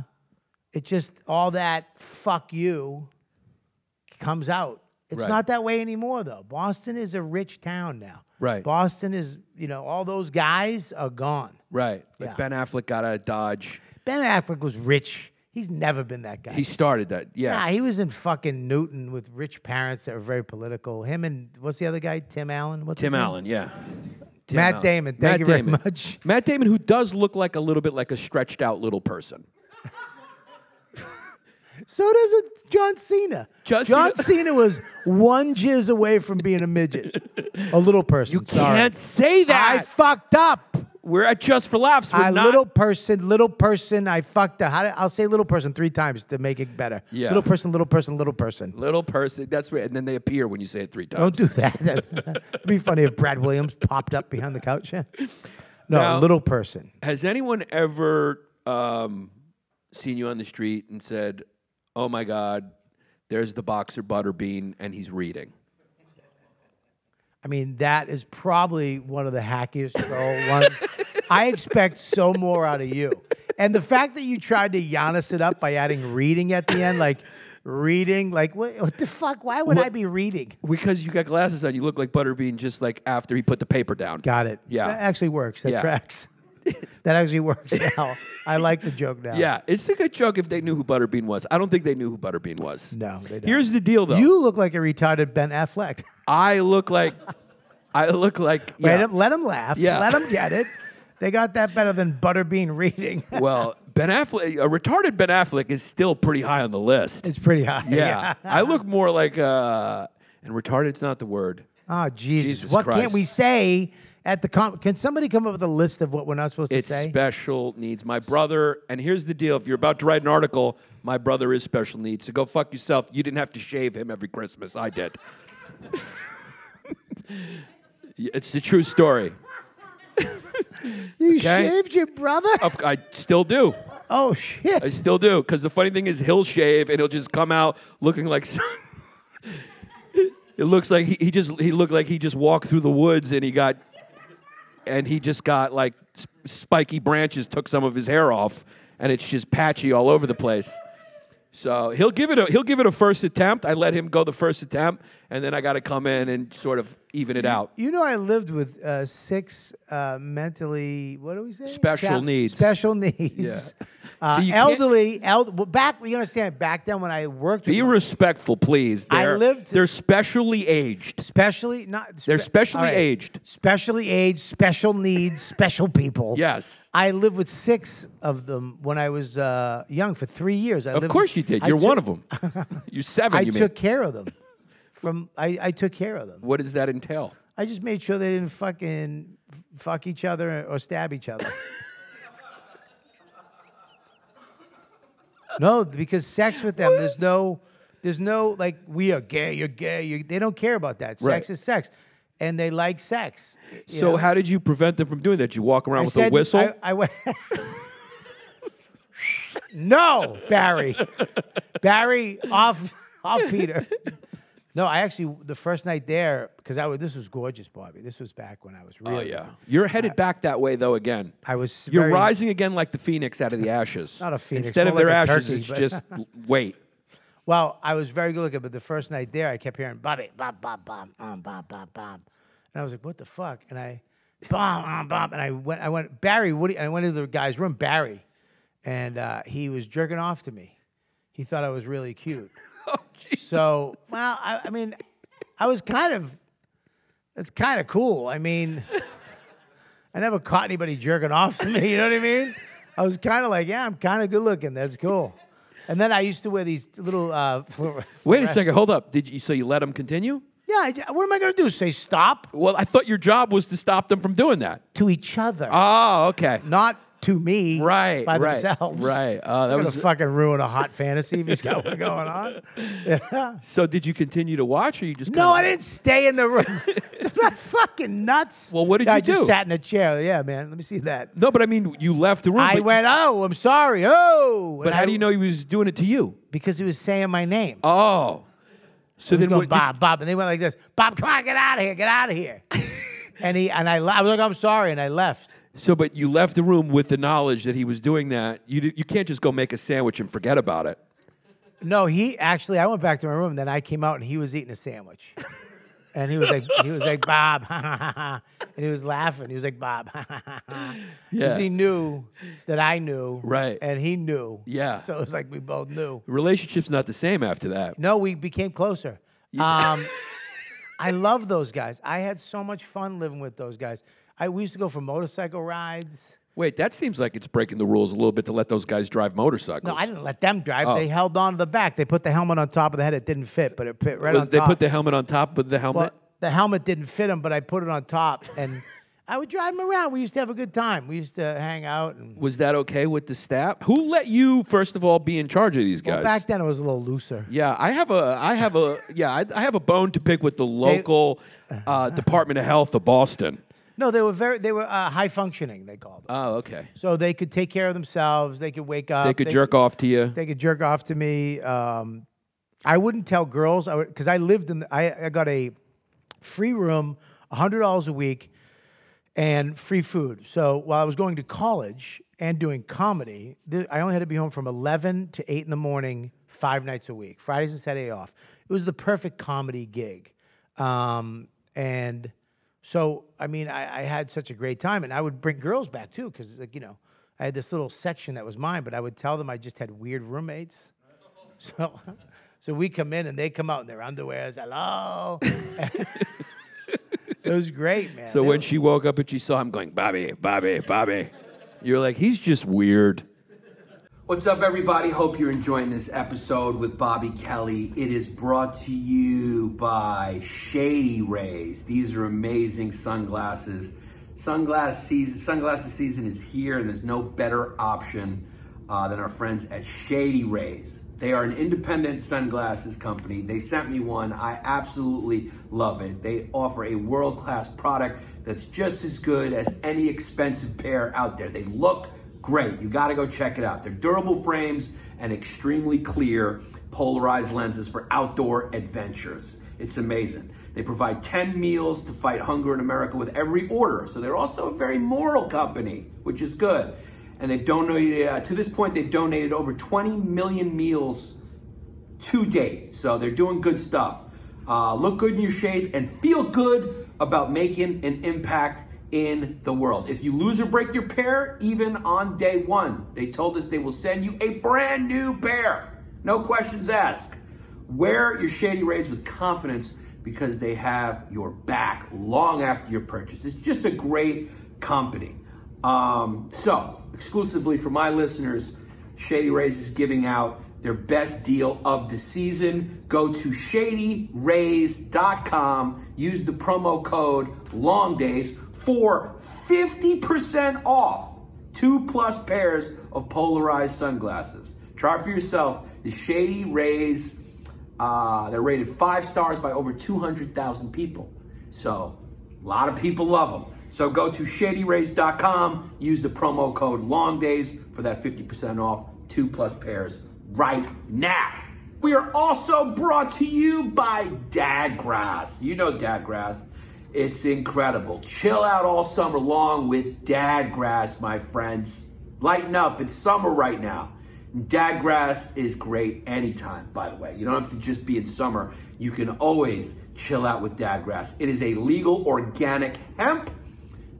[SPEAKER 3] it just all that fuck you comes out. It's
[SPEAKER 2] Right.
[SPEAKER 3] not that way anymore though. Boston is a rich town now.
[SPEAKER 2] Right.
[SPEAKER 3] Boston is, you know, all those guys are gone.
[SPEAKER 2] Right. Like
[SPEAKER 3] Yeah.
[SPEAKER 2] Ben Affleck got out of Dodge.
[SPEAKER 3] Ben Affleck was rich. He's never been that guy.
[SPEAKER 2] He started that. Yeah.
[SPEAKER 3] Nah, he was in fucking Newton with rich parents that were very political. Him and what's the other guy? Tim Allen. What's
[SPEAKER 2] Tim? Allen. Yeah. Tim
[SPEAKER 3] Matt
[SPEAKER 2] Allen.
[SPEAKER 3] Damon. Thank
[SPEAKER 2] Matt
[SPEAKER 3] you very
[SPEAKER 2] Damon.
[SPEAKER 3] much.
[SPEAKER 2] Matt Damon, who does look like a little bit like a stretched out little person.
[SPEAKER 3] So does it John Cena.
[SPEAKER 2] John
[SPEAKER 3] John
[SPEAKER 2] Cena-
[SPEAKER 3] Cena was one jizz away from being a midget, a little person.
[SPEAKER 2] You
[SPEAKER 3] sorry.
[SPEAKER 2] can't say that.
[SPEAKER 3] I fucked up.
[SPEAKER 2] We're at Just for Laughs. We're
[SPEAKER 3] I
[SPEAKER 2] not.
[SPEAKER 3] little person, little person. I fucked up. How do, I'll say little person three times to make it better.
[SPEAKER 2] Yeah.
[SPEAKER 3] Little person, little person, little person.
[SPEAKER 2] little person. That's right. And then they appear when you say it three times.
[SPEAKER 3] Don't do that. It'd be funny if Brad Williams popped up behind the couch. Yeah. no,
[SPEAKER 2] Now-
[SPEAKER 3] little person.
[SPEAKER 2] Has anyone ever um, seen you on the street and said, "Oh my God, there's the boxer Butterbean, and he's reading"?
[SPEAKER 3] I mean, that is probably one of the hackiest ones. I expect so more out of you. And the fact that you tried to Giannis it up by adding reading at the end, like reading, like what, what the fuck? Why would
[SPEAKER 2] What-
[SPEAKER 3] I be reading?
[SPEAKER 2] Because you got glasses on, you look like Butterbean just like after he put the paper down.
[SPEAKER 3] Got it.
[SPEAKER 2] Yeah.
[SPEAKER 3] That actually works. That
[SPEAKER 2] Yeah.
[SPEAKER 3] tracks. that actually works now. I like the joke now.
[SPEAKER 2] Yeah, it's a good joke if they knew who Butterbean was. I don't think they knew who Butterbean was.
[SPEAKER 3] No, they don't.
[SPEAKER 2] Here's the deal, though.
[SPEAKER 3] You look like a retarded Ben Affleck.
[SPEAKER 2] I look like, I look like.
[SPEAKER 3] Let,
[SPEAKER 2] Yeah.
[SPEAKER 3] him, let him laugh.
[SPEAKER 2] Yeah.
[SPEAKER 3] Let him get it. They got that better than Butterbean reading.
[SPEAKER 2] well, Ben Affleck, a retarded Ben Affleck is still pretty high on the list.
[SPEAKER 3] it's pretty high.
[SPEAKER 2] Yeah, I look more like, uh, and retarded's not the word.
[SPEAKER 3] Oh Jesus!
[SPEAKER 2] Jesus
[SPEAKER 3] what
[SPEAKER 2] Christ.
[SPEAKER 3] can't we say at the com- Can somebody come up with a list of what we're not supposed
[SPEAKER 2] It's
[SPEAKER 3] to say?
[SPEAKER 2] It's special needs. My brother, and here's the deal: if you're about to write an article, my brother is special needs. So go fuck yourself. You didn't have to shave him every Christmas. I did. It's the true story.
[SPEAKER 3] you
[SPEAKER 2] okay.
[SPEAKER 3] shaved your brother?
[SPEAKER 2] Of- I still do.
[SPEAKER 3] oh shit!
[SPEAKER 2] I still do. Because the funny thing is, he'll shave and he'll just come out looking like. it looks like he, he just he looked like he just walked through the woods and he got, and he just got like s- spiky branches took some of his hair off and it's just patchy all over the place. So he'll give it a he'll give it a first attempt. I let him go the first attempt, and then I got to come in and sort of even it out.
[SPEAKER 3] You know, I lived with uh, six uh, mentally. What do we say?
[SPEAKER 2] Special needs.
[SPEAKER 3] Special needs.
[SPEAKER 2] Yeah.
[SPEAKER 3] Uh,
[SPEAKER 2] can't-
[SPEAKER 3] elderly. Eld- well, back. You understand? Back then, when I worked,
[SPEAKER 2] Be respectful, please.
[SPEAKER 3] I
[SPEAKER 2] They're,
[SPEAKER 3] lived-
[SPEAKER 2] They're specially aged.
[SPEAKER 3] specially not.
[SPEAKER 2] They're specially
[SPEAKER 3] all right.
[SPEAKER 2] aged.
[SPEAKER 3] Specially aged, special needs, special people.
[SPEAKER 2] Yes.
[SPEAKER 3] I lived with six of them when I was uh, young for three years. I
[SPEAKER 2] Of course
[SPEAKER 3] with-
[SPEAKER 2] you did. You're one of them. You're seven.
[SPEAKER 3] I
[SPEAKER 2] you
[SPEAKER 3] took
[SPEAKER 2] mean.
[SPEAKER 3] care of them. From I, I took care of them.
[SPEAKER 2] What does that entail?
[SPEAKER 3] I just made sure they didn't fucking fuck each other or stab each other. no, because sex with them, there's no, there's no like we are gay, you're gay. You're, they don't care about that. Sex is sex, and they like sex.
[SPEAKER 2] So
[SPEAKER 3] know?
[SPEAKER 2] how did you prevent them from doing that? Did you walk around
[SPEAKER 3] I
[SPEAKER 2] with
[SPEAKER 3] said-
[SPEAKER 2] a whistle?
[SPEAKER 3] I, I went. no, Barry. Barry off off Peter. No, I actually the first night there because I was this was gorgeous, Bobby. This was back when I was really.
[SPEAKER 2] oh yeah. You're headed back that way though again.
[SPEAKER 3] I was.
[SPEAKER 2] You're
[SPEAKER 3] very-
[SPEAKER 2] rising again like the phoenix out of the ashes.
[SPEAKER 3] Not a phoenix,
[SPEAKER 2] Instead of
[SPEAKER 3] more
[SPEAKER 2] their ashes,
[SPEAKER 3] turkey,
[SPEAKER 2] it's just wait.
[SPEAKER 3] Well, I was very good looking, but the first night there, I kept hearing Bobby, bop, bop, bop, um, bop, bop, and I was like, "What the fuck?" And I, bom, um, bop, and I went, I went, Barry, what? do you-" I went into the guy's room, Barry, and uh, he was jerking off to me. He thought I was really cute. So, well, I, I mean, I was kind of, it's kind of cool. I mean, I never caught anybody jerking off to me. You know what I mean? I was kind of like, yeah, I'm kind of good looking. That's cool. And then I used to wear these little. Uh, fluor-
[SPEAKER 2] Wait a second. Hold up. Did you? So you let them continue?
[SPEAKER 3] Yeah. I, what am I going to do? Say stop
[SPEAKER 2] Well, I thought your job was to stop them from doing that.
[SPEAKER 3] to each other,
[SPEAKER 2] Oh, okay.
[SPEAKER 3] not to me.
[SPEAKER 2] Right,
[SPEAKER 3] By
[SPEAKER 2] right,
[SPEAKER 3] themselves.
[SPEAKER 2] right. Oh, that was-
[SPEAKER 3] fucking ruin a hot fantasy if he's got one going on. Yeah.
[SPEAKER 2] So did you continue to watch, or you just?
[SPEAKER 3] No, I didn't stay in the room. That fucking nuts?
[SPEAKER 2] Well, what did
[SPEAKER 3] Yeah,
[SPEAKER 2] you
[SPEAKER 3] I just sat in a chair. Yeah, man. Let me see that.
[SPEAKER 2] No, but I mean, you left the room.
[SPEAKER 3] I went, oh, I'm sorry. Oh.
[SPEAKER 2] But
[SPEAKER 3] And
[SPEAKER 2] how
[SPEAKER 3] I-
[SPEAKER 2] do you know he was doing it to you?
[SPEAKER 3] Because he was saying my name.
[SPEAKER 2] Oh, so then
[SPEAKER 3] going? Bob, Bob, and they went like this. Bob, come on, get out of here, get out of here. and he and I, I was like, I'm sorry, and I left.
[SPEAKER 2] So, but you left the room with the knowledge that he was doing that. You did, you can't just go make a sandwich and forget about it.
[SPEAKER 3] No, he actually, I went back to my room, and then I came out, and he was eating a sandwich. And he was like, he was like, Bob, and he was laughing. He was like, Bob, because
[SPEAKER 2] Yeah.
[SPEAKER 3] he knew that I knew,
[SPEAKER 2] Right.
[SPEAKER 3] And he knew,
[SPEAKER 2] Yeah.
[SPEAKER 3] So it was like we both knew.
[SPEAKER 2] Relationship's not the same after that.
[SPEAKER 3] No, we became closer. Um, I love those guys. I had so much fun living with those guys. I we used to go for motorcycle rides.
[SPEAKER 2] Wait, that seems like it's breaking the rules a little bit to let those guys drive motorcycles.
[SPEAKER 3] No, I didn't let them drive.
[SPEAKER 2] Oh.
[SPEAKER 3] They held on to the back. They put the helmet on top of the head. It didn't fit, but it fit right
[SPEAKER 2] Well,
[SPEAKER 3] on
[SPEAKER 2] they
[SPEAKER 3] top.
[SPEAKER 2] put the helmet on top of the helmet.
[SPEAKER 3] well, the helmet didn't fit him, but I put it on top, and I would drive him around. We used to have a good time. We used to hang out. And
[SPEAKER 2] was that okay with the staff? Who let you, first of all, be in charge of these guys?
[SPEAKER 3] well, back then it was a little looser.
[SPEAKER 2] Yeah, I have a, I have a, yeah, I, I have a bone to pick with the local uh, Department of Health of Boston.
[SPEAKER 3] No, they were very. They were uh, high functioning. They called them.
[SPEAKER 2] Oh, okay.
[SPEAKER 3] So they could take care of themselves. They could wake up.
[SPEAKER 2] They could jerk off to you.
[SPEAKER 3] They could jerk off to me. Um, I wouldn't tell girls. I because I lived in. I, I got a free room, hundred dollars a week, and free food. So while I was going to college and doing comedy, th- I only had to be home from eleven to eight in the morning, five nights a week, Fridays and Saturday off. It was the perfect comedy gig, um, and so I mean, I, I had such a great time, and I would bring girls back too, because like you know, I had this little section that was mine, but I would tell them I just had weird roommates. So, so we come in and they come out in their underwears. Hello. it was great, man.
[SPEAKER 2] So
[SPEAKER 3] They
[SPEAKER 2] when
[SPEAKER 3] were-
[SPEAKER 2] she woke up and she saw him going, Bobby, Bobby, Bobby, you're like, he's just weird. What's up, everybody? Hope you're enjoying this episode with Bobby Kelly. It is brought to you by Shady Rays. These are amazing sunglasses. Sunglass season, sunglasses season is here, and there's no better option uh, than our friends at Shady Rays. They are an independent sunglasses company. They sent me one. I absolutely love it. They offer a world class product that's just as good as any expensive pair out there. They look great. You got to go check it out. They're durable frames and extremely clear polarized lenses for outdoor adventures. It's amazing. They provide 10 meals to fight hunger in America with every order. So they're also a very moral company, which is good. And they've donated, uh, to this point, they've donated over 20 million meals to date. So they're doing good stuff. Uh, look good in your shades and feel good about making an impact in the world. If you lose or break your pair, even on day one, they told us they will send you a brand new pair. No questions asked. Wear your Shady Rays with confidence because they have your back long after your purchase. It's just a great company. Um, so, exclusively for my listeners, Shady Rays is giving out their best deal of the season. Go to shadyrays.com, use the promo code LONGDAYS for 50% off two plus pairs of polarized sunglasses. Try for yourself the Shady Rays. Uh, they're rated five stars by over 200,000 people. So, a lot of people love them. So go to shadyrays.com, use the promo code LONGDAYS for that 50% off two plus pairs right now. We are also brought to you by Dadgrass. You know Dadgrass. It's incredible. Chill out all summer long with Dadgrass, my friends. Lighten up. It's summer right now. Dadgrass is great anytime, by the way. You don't have to just be in summer. You can always chill out with Dadgrass. It is a legal organic hemp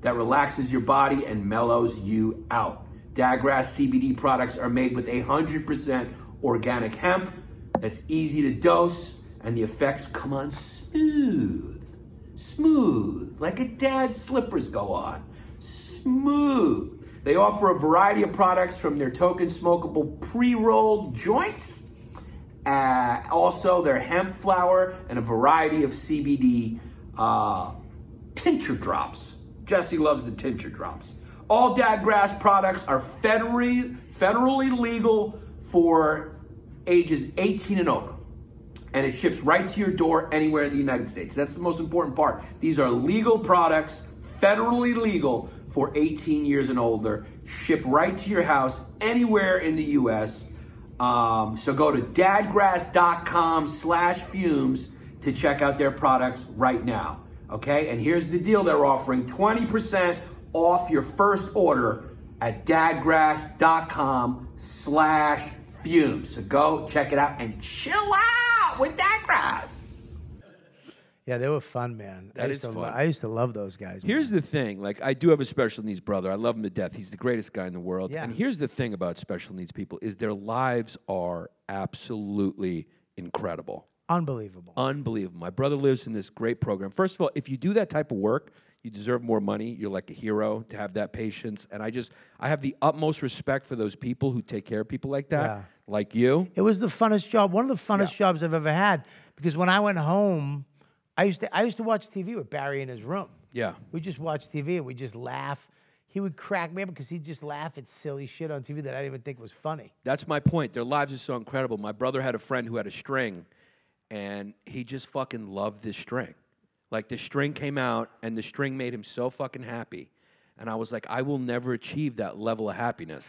[SPEAKER 2] that relaxes your body and mellows you out. Dadgrass CBD products are made with 100% organic hemp that's easy to dose, and the effects come on smooth. Smooth, like a dad's slippers go on. Smooth. They offer a variety of products from their token smokable pre rolled joints, uh, also their hemp flower, and a variety of CBD uh, tincture drops. Jesse loves the tincture drops. All Dadgrass products are federally, federally legal for ages 18 and over. And it ships right to your door anywhere in the United States. That's the most important part. These are legal products, federally legal for 18 years and older. Ship right to your house anywhere in the U.S. Um, so go to dadgrass.com slash fumes to check out their products right now. Okay, and here's the deal they're offering 20% off your first order at dadgrass.com slash fumes. So go check it out and chill out with Dadgrass.
[SPEAKER 3] Yeah, they were fun, man. I
[SPEAKER 2] That
[SPEAKER 3] used
[SPEAKER 2] is
[SPEAKER 3] to lo-
[SPEAKER 2] fun.
[SPEAKER 3] I used to love those guys.
[SPEAKER 2] Here's
[SPEAKER 3] man.
[SPEAKER 2] the thing, like I do have a special needs brother. I love him to death. He's the greatest guy in the world.
[SPEAKER 3] Yeah.
[SPEAKER 2] And here's the thing about special needs people is their lives are absolutely incredible.
[SPEAKER 3] unbelievable.
[SPEAKER 2] Unbelievable. My brother lives in this great program. First of all, if you do that type of work, You deserve more money. You're like a hero to have that patience. And I just, I have the utmost respect for those people who take care of people like that,
[SPEAKER 3] Yeah.
[SPEAKER 2] Like you.
[SPEAKER 3] It was the funnest job, one of the funnest
[SPEAKER 2] Yeah.
[SPEAKER 3] jobs I've ever had. Because when I went home, I used to I used to watch TV with Barry in his room.
[SPEAKER 2] Yeah.
[SPEAKER 3] We just watch TV and we just laugh. He would crack me up because he'd just laugh at silly shit on TV that I didn't even think was funny.
[SPEAKER 2] That's my point. Their lives are so incredible. My brother had a friend who had a string, and he just fucking loved this string. Like the string came out, and the string made him so fucking happy. And I was like, I will never achieve that level of happiness.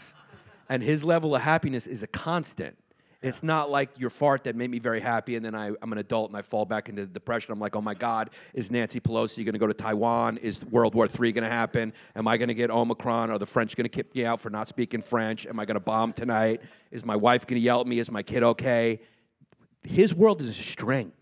[SPEAKER 2] And his level of happiness is a constant. It's not like your fart that made me very happy, and then I, I'm an adult and I fall back into depression. I'm like, oh my God, is Nancy Pelosi going to go to Taiwan? Is World War III going to happen? Am I going to get Omicron? Are the French going to kick me out for not speaking French? Am I going to bomb tonight? Is my wife going to yell at me? Is my kid okay? His world is a string.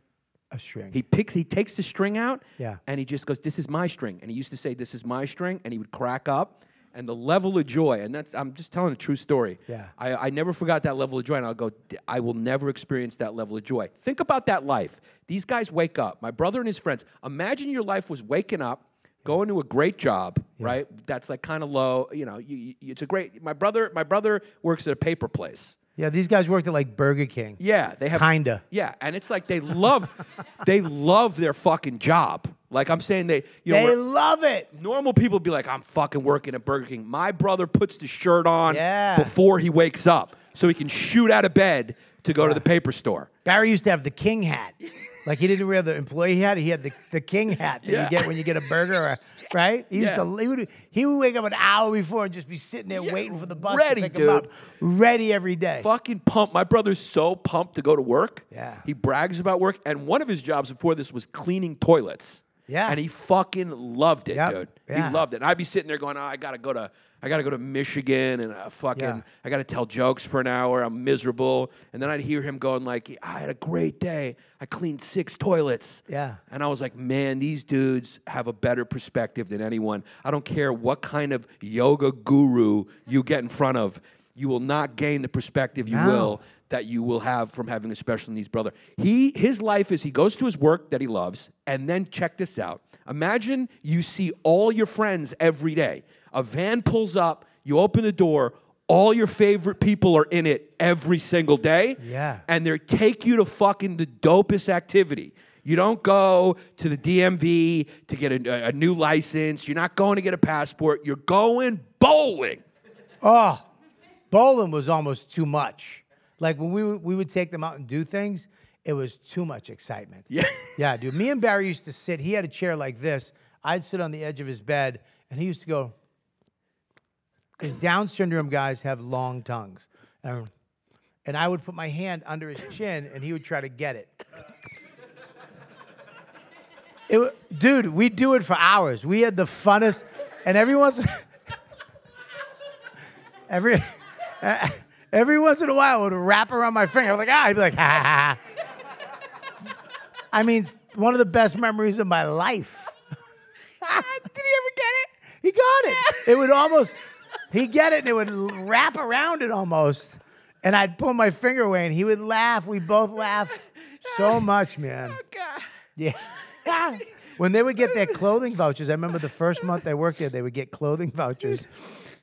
[SPEAKER 3] A string.
[SPEAKER 2] He picks, he takes the string out,
[SPEAKER 3] Yeah.
[SPEAKER 2] and he just goes, "This is my string." And he used to say, "This is my string," and he would crack up, and the level of joy, and that's I'm just telling a true story.
[SPEAKER 3] Yeah.
[SPEAKER 2] I, I never forgot that level of joy, and I'll go, I will never experience that level of joy. Think about that life. These guys wake up. My brother and his friends. Imagine your life was waking up. Going to a great job, right? That's like kind of low. You know, you, you, it's a great. My brother, my brother works at a paper place.
[SPEAKER 3] yeah, these guys worked at like Burger King.
[SPEAKER 2] Yeah, they have
[SPEAKER 3] Kinda.
[SPEAKER 2] Yeah, and it's like they love, they love their fucking job. Like I'm saying, they you know
[SPEAKER 3] They love it.
[SPEAKER 2] normal people be like, I'm fucking working at Burger King. My brother puts the shirt on
[SPEAKER 3] Yeah.
[SPEAKER 2] before he wakes up, so he can shoot out of bed to go to the paper store.
[SPEAKER 3] Barry used to have the king hat. Like he didn't wear the employee hat, he had the, the king hat that
[SPEAKER 2] Yeah.
[SPEAKER 3] you get when you get a burger, or, right? He used
[SPEAKER 2] Yeah.
[SPEAKER 3] to he would, he would wake up an hour before and just be sitting there
[SPEAKER 2] Yeah,
[SPEAKER 3] waiting for the bus
[SPEAKER 2] ready,
[SPEAKER 3] to pick him up. Ready every day.
[SPEAKER 2] Fucking pumped. My brother's so pumped to go to work.
[SPEAKER 3] Yeah.
[SPEAKER 2] He brags about work, and one of his jobs before this was cleaning toilets.
[SPEAKER 3] Yeah.
[SPEAKER 2] And he fucking loved it,
[SPEAKER 3] Yep.
[SPEAKER 2] dude.
[SPEAKER 3] Yeah.
[SPEAKER 2] He loved it. And I'd be sitting there going, oh, I gotta go to I gotta go to Michigan and uh, fucking
[SPEAKER 3] Yeah.
[SPEAKER 2] I gotta tell jokes for an hour. I'm miserable. And then I'd hear him going like, I had a great day. I cleaned six toilets.
[SPEAKER 3] Yeah.
[SPEAKER 2] And I was like, man, these dudes have a better perspective than anyone. I don't care what kind of yoga guru you get in front of, you will not gain the perspective you
[SPEAKER 3] No.
[SPEAKER 2] will that you will have from having a special needs brother. He his life is he goes to his work that he loves, and then check this out. Imagine you see all your friends every day. A van pulls up, you open the door, all your favorite people are in it every single day.
[SPEAKER 3] Yeah.
[SPEAKER 2] And they take you to fucking the dopest activity. You don't go to the DMV to get a, a new license. You're not going to get a passport. You're going bowling.
[SPEAKER 3] Oh, bowling was almost too much. Like when we would- we would take them out and do things, it was too much excitement.
[SPEAKER 2] Yeah.
[SPEAKER 3] Yeah, dude. Me and Barry used to sit. He had a chair like this. I'd sit on the edge of his bed, and he used to go. Because Down syndrome guys have long tongues, and, and I would put my hand under his chin, and he would try to get it. It, dude, we'd do it for hours. We had the funnest, and every once, every, every once in a while, it would wrap around my finger. I was like, ah, I'd be like, ha ha ha. I mean, one of the best memories of my life. Did he ever get it? He got it. It would almost, he'd get it and it would wrap around it almost. And I'd pull my finger away and he would laugh. We both laugh so much, man. Yeah. when they would get their clothing vouchers, I remember the first month I worked there, they would get clothing vouchers.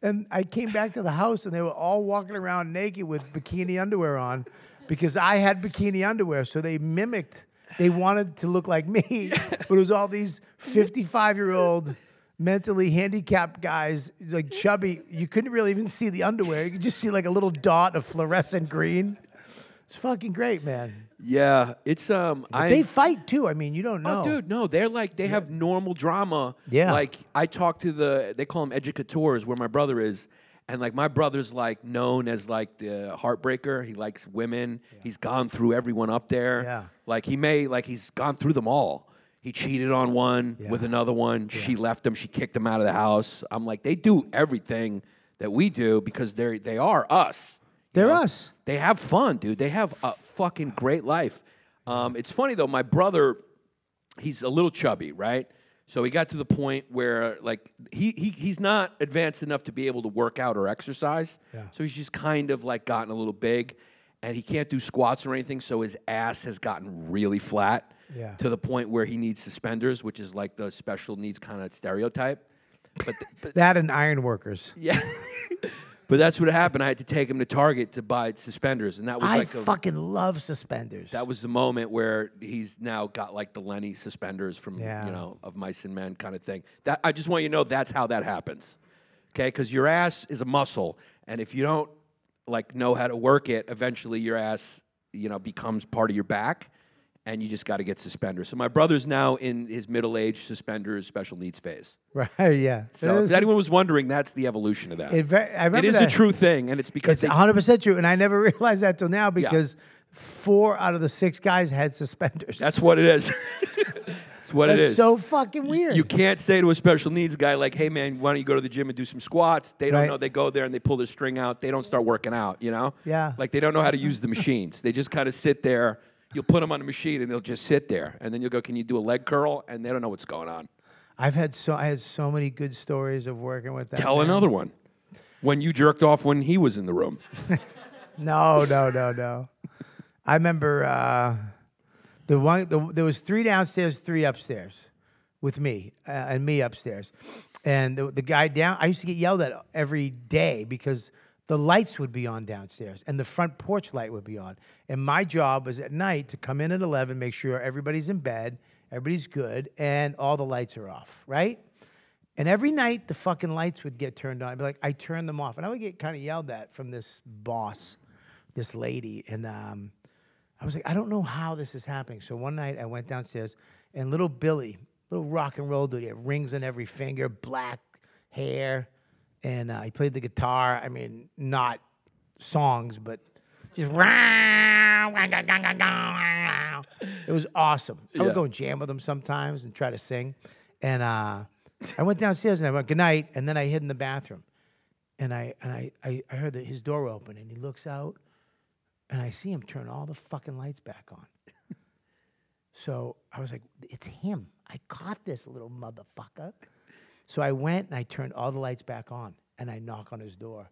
[SPEAKER 3] And I came back to the house and they were all walking around naked with bikini underwear on because I had bikini underwear. So they mimicked, they wanted to look like me. But it was all these 55 year old mentally handicapped guys, like chubby. You couldn't really even see the underwear. You could just see like a little dot of fluorescent green. It's fucking great, man.
[SPEAKER 2] Yeah, it's um. I
[SPEAKER 3] They fight too. I mean, you don't know.
[SPEAKER 2] Oh, dude, no, they're like they have normal drama.
[SPEAKER 3] Yeah.
[SPEAKER 2] like I talk to the they call them educators where my brother is, and like my brother's like known as like the heartbreaker. He likes women. He's gone through everyone up there.
[SPEAKER 3] Yeah.
[SPEAKER 2] like he may like he's gone through them all. He cheated on one with another one. She left him. She kicked him out of the house. I'm like, they do everything that we do because they're they are us.
[SPEAKER 3] They're
[SPEAKER 2] know?
[SPEAKER 3] us.
[SPEAKER 2] They have fun, dude. They have a fucking great life. Um, it's funny though. My brother, he's a little chubby, right? So he got to the point where like he, he he's not advanced enough to be able to work out or exercise.
[SPEAKER 3] Yeah.
[SPEAKER 2] So he's just kind of like gotten a little big, and he can't do squats or anything. So his ass has gotten really flat.
[SPEAKER 3] Yeah.
[SPEAKER 2] to the point where he needs suspenders, which is like the special needs kind of stereotype. But, th- but
[SPEAKER 3] That and iron workers.
[SPEAKER 2] yeah, but that's what happened. I had to take him to Target to buy suspenders, and that was
[SPEAKER 3] I
[SPEAKER 2] like a,
[SPEAKER 3] fucking love suspenders.
[SPEAKER 2] that was the moment where he's now got like the Lenny suspenders from
[SPEAKER 3] Yeah.
[SPEAKER 2] you know of mice and men kind of thing. That I just want you to know that's how that happens, okay? Because your ass is a muscle, and if you don't like know how to work it, eventually your ass you know becomes part of your back, and you just got to get suspenders. So my brother's now in his middle age suspenders special needs phase.
[SPEAKER 3] right. Yeah.
[SPEAKER 2] So if anyone was wondering, that's the evolution of that.
[SPEAKER 3] it ve- I remember
[SPEAKER 2] it is
[SPEAKER 3] that.
[SPEAKER 2] a true thing, and it's because
[SPEAKER 3] It's 100 percent true, and I never realized that till now because four out of the six guys had suspenders.
[SPEAKER 2] that's what it is. It's what it
[SPEAKER 3] That's
[SPEAKER 2] is.
[SPEAKER 3] so fucking weird.
[SPEAKER 2] You can't say to a special needs guy like, "Hey man, why don't you go to the gym and do some squats?" They don't
[SPEAKER 3] Right.
[SPEAKER 2] know. They go there and they pull their string out. They don't start working out. You know?
[SPEAKER 3] Yeah.
[SPEAKER 2] Like they don't know how to use the machines. They just kind of sit there. You'll put them on the machine and they'll just sit there, and then you'll go, "Can you do a leg curl?" And they don't know what's going on.
[SPEAKER 3] I've had so I had so many good stories of working with that.
[SPEAKER 2] Tell
[SPEAKER 3] man.
[SPEAKER 2] another one. When you jerked off when he was in the room.
[SPEAKER 3] No, no, no, no. I remember uh, the one. The, there was three downstairs, three upstairs, with me uh, and me upstairs, and the, the guy down. I used to get yelled at every day because the lights would be on downstairs and the front porch light would be on. And my job was at night to come in at eleven, make sure everybody's in bed, everybody's good, and all the lights are off. Right. And every night the fucking lights would get turned on. I'd be like, I turned them off. And I would get kind of yelled at from this boss, this lady. And um, I was like, I don't know how this is happening. So one night I went downstairs and little Billy, little rock and roll dude, he had rings on every finger, black hair. And uh, he played the guitar. I mean, not songs, but just. It was awesome. I
[SPEAKER 2] Yeah.
[SPEAKER 3] would go and jam with him sometimes and try to sing. And uh, I went downstairs and I went, good night. And then I hid in the bathroom. And I and I, I, I heard that his door open and he looks out and I see him turn all the fucking lights back on. so I was like, it's him. I caught this little motherfucker. So I went and I turned all the lights back on and I knock on his door.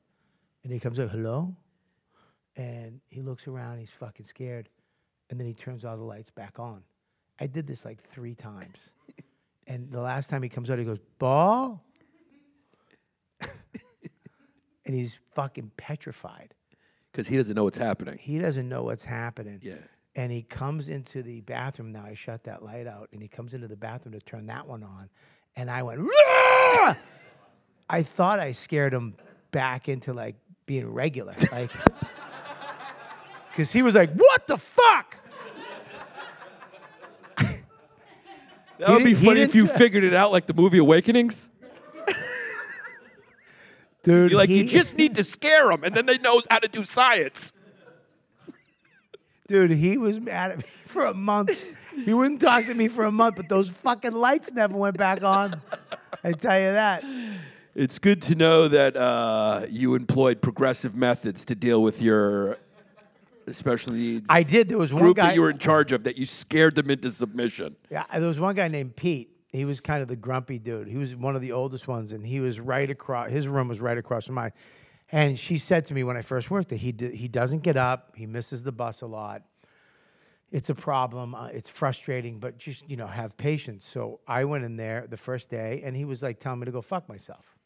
[SPEAKER 3] And he comes up, hello? And he looks around, he's fucking scared. And then he turns all the lights back on. I did this like three times. and the last time he comes out, he goes, Ball? and he's fucking petrified.
[SPEAKER 2] Because he doesn't know what's happening.
[SPEAKER 3] He doesn't know what's happening.
[SPEAKER 2] Yeah.
[SPEAKER 3] And he comes into the bathroom. Now I shut that light out, and he comes into the bathroom to turn that one on. And I went, "Rah!" I thought I scared him back into like being regular. Like, because he was like, what the fuck?
[SPEAKER 2] That would be funny if you figured it out like the movie Awakenings.
[SPEAKER 3] Dude,
[SPEAKER 2] You're like,
[SPEAKER 3] he,
[SPEAKER 2] you just need to scare them, and then they know how to do science.
[SPEAKER 3] Dude, he was mad at me for a month. He wouldn't talk to me for a month, but those fucking lights never went back on. I tell you that.
[SPEAKER 2] It's good to know that uh, you employed progressive methods to deal with your special needs.
[SPEAKER 3] I did. There was one
[SPEAKER 2] group
[SPEAKER 3] guy.
[SPEAKER 2] that you were in charge of that you scared them into submission.
[SPEAKER 3] Yeah, there was one guy named Pete. He was kind of the grumpy dude. He was one of the oldest ones, and he was right across. His room was right across from mine. And she said to me when I first worked there, he d- he doesn't get up. He misses the bus a lot. It's a problem. Uh, it's frustrating, but just you know, have patience. So I went in there the first day, and he was like telling me to go fuck myself.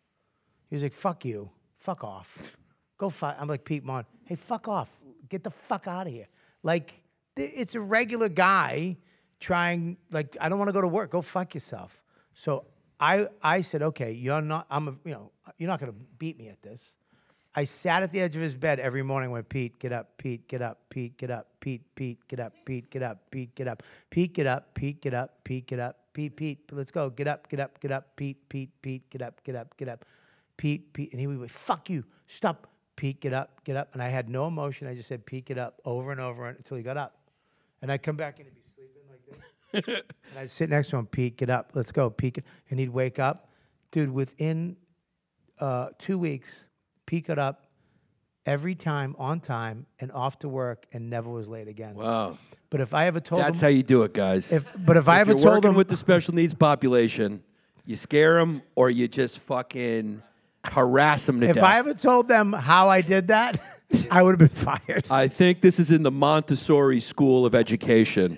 [SPEAKER 3] He was like, "Fuck you, fuck off, go fuck." I'm like, Pete Mon, hey, fuck off, get the fuck out of here. Like, th- it's a regular guy trying. Like, I don't want to go to work. Go fuck yourself. So I I said, okay, you're not. I'm a, you know, you're not gonna beat me at this. I sat at the edge of his bed every morning. Went, Pete, get up, Pete, get up, Pete, get up, Pete, Pete, get up, Pete, get up, Pete, get up, Pete, get up, Pete, get up, Pete, get up, Pete, Pete, let's go, get up, get up, get up, Pete, Pete, Pete, get up, get up, get up, Pete, Pete, and he would, fuck you, stop, Pete, get up, get up, and I had no emotion. I just said, Pete, get up, over and over until he got up, and I'd come back and he'd be sleeping like this, and I'd sit next to him, Pete, get up, let's go, Pete, and he'd wake up, dude. Within uh, two weeks, Pete got up every time on time and off to work and never was late again.
[SPEAKER 2] Wow.
[SPEAKER 3] But if I ever told them
[SPEAKER 2] That's
[SPEAKER 3] him,
[SPEAKER 2] how you do it, guys.
[SPEAKER 3] if, but if I ever
[SPEAKER 2] you're
[SPEAKER 3] told
[SPEAKER 2] working
[SPEAKER 3] him,
[SPEAKER 2] with the special needs population, you scare them or you just fucking harass them to
[SPEAKER 3] if
[SPEAKER 2] death.
[SPEAKER 3] I ever told them how I did that, I would have been fired.
[SPEAKER 2] I think this is in the Montessori School of Education.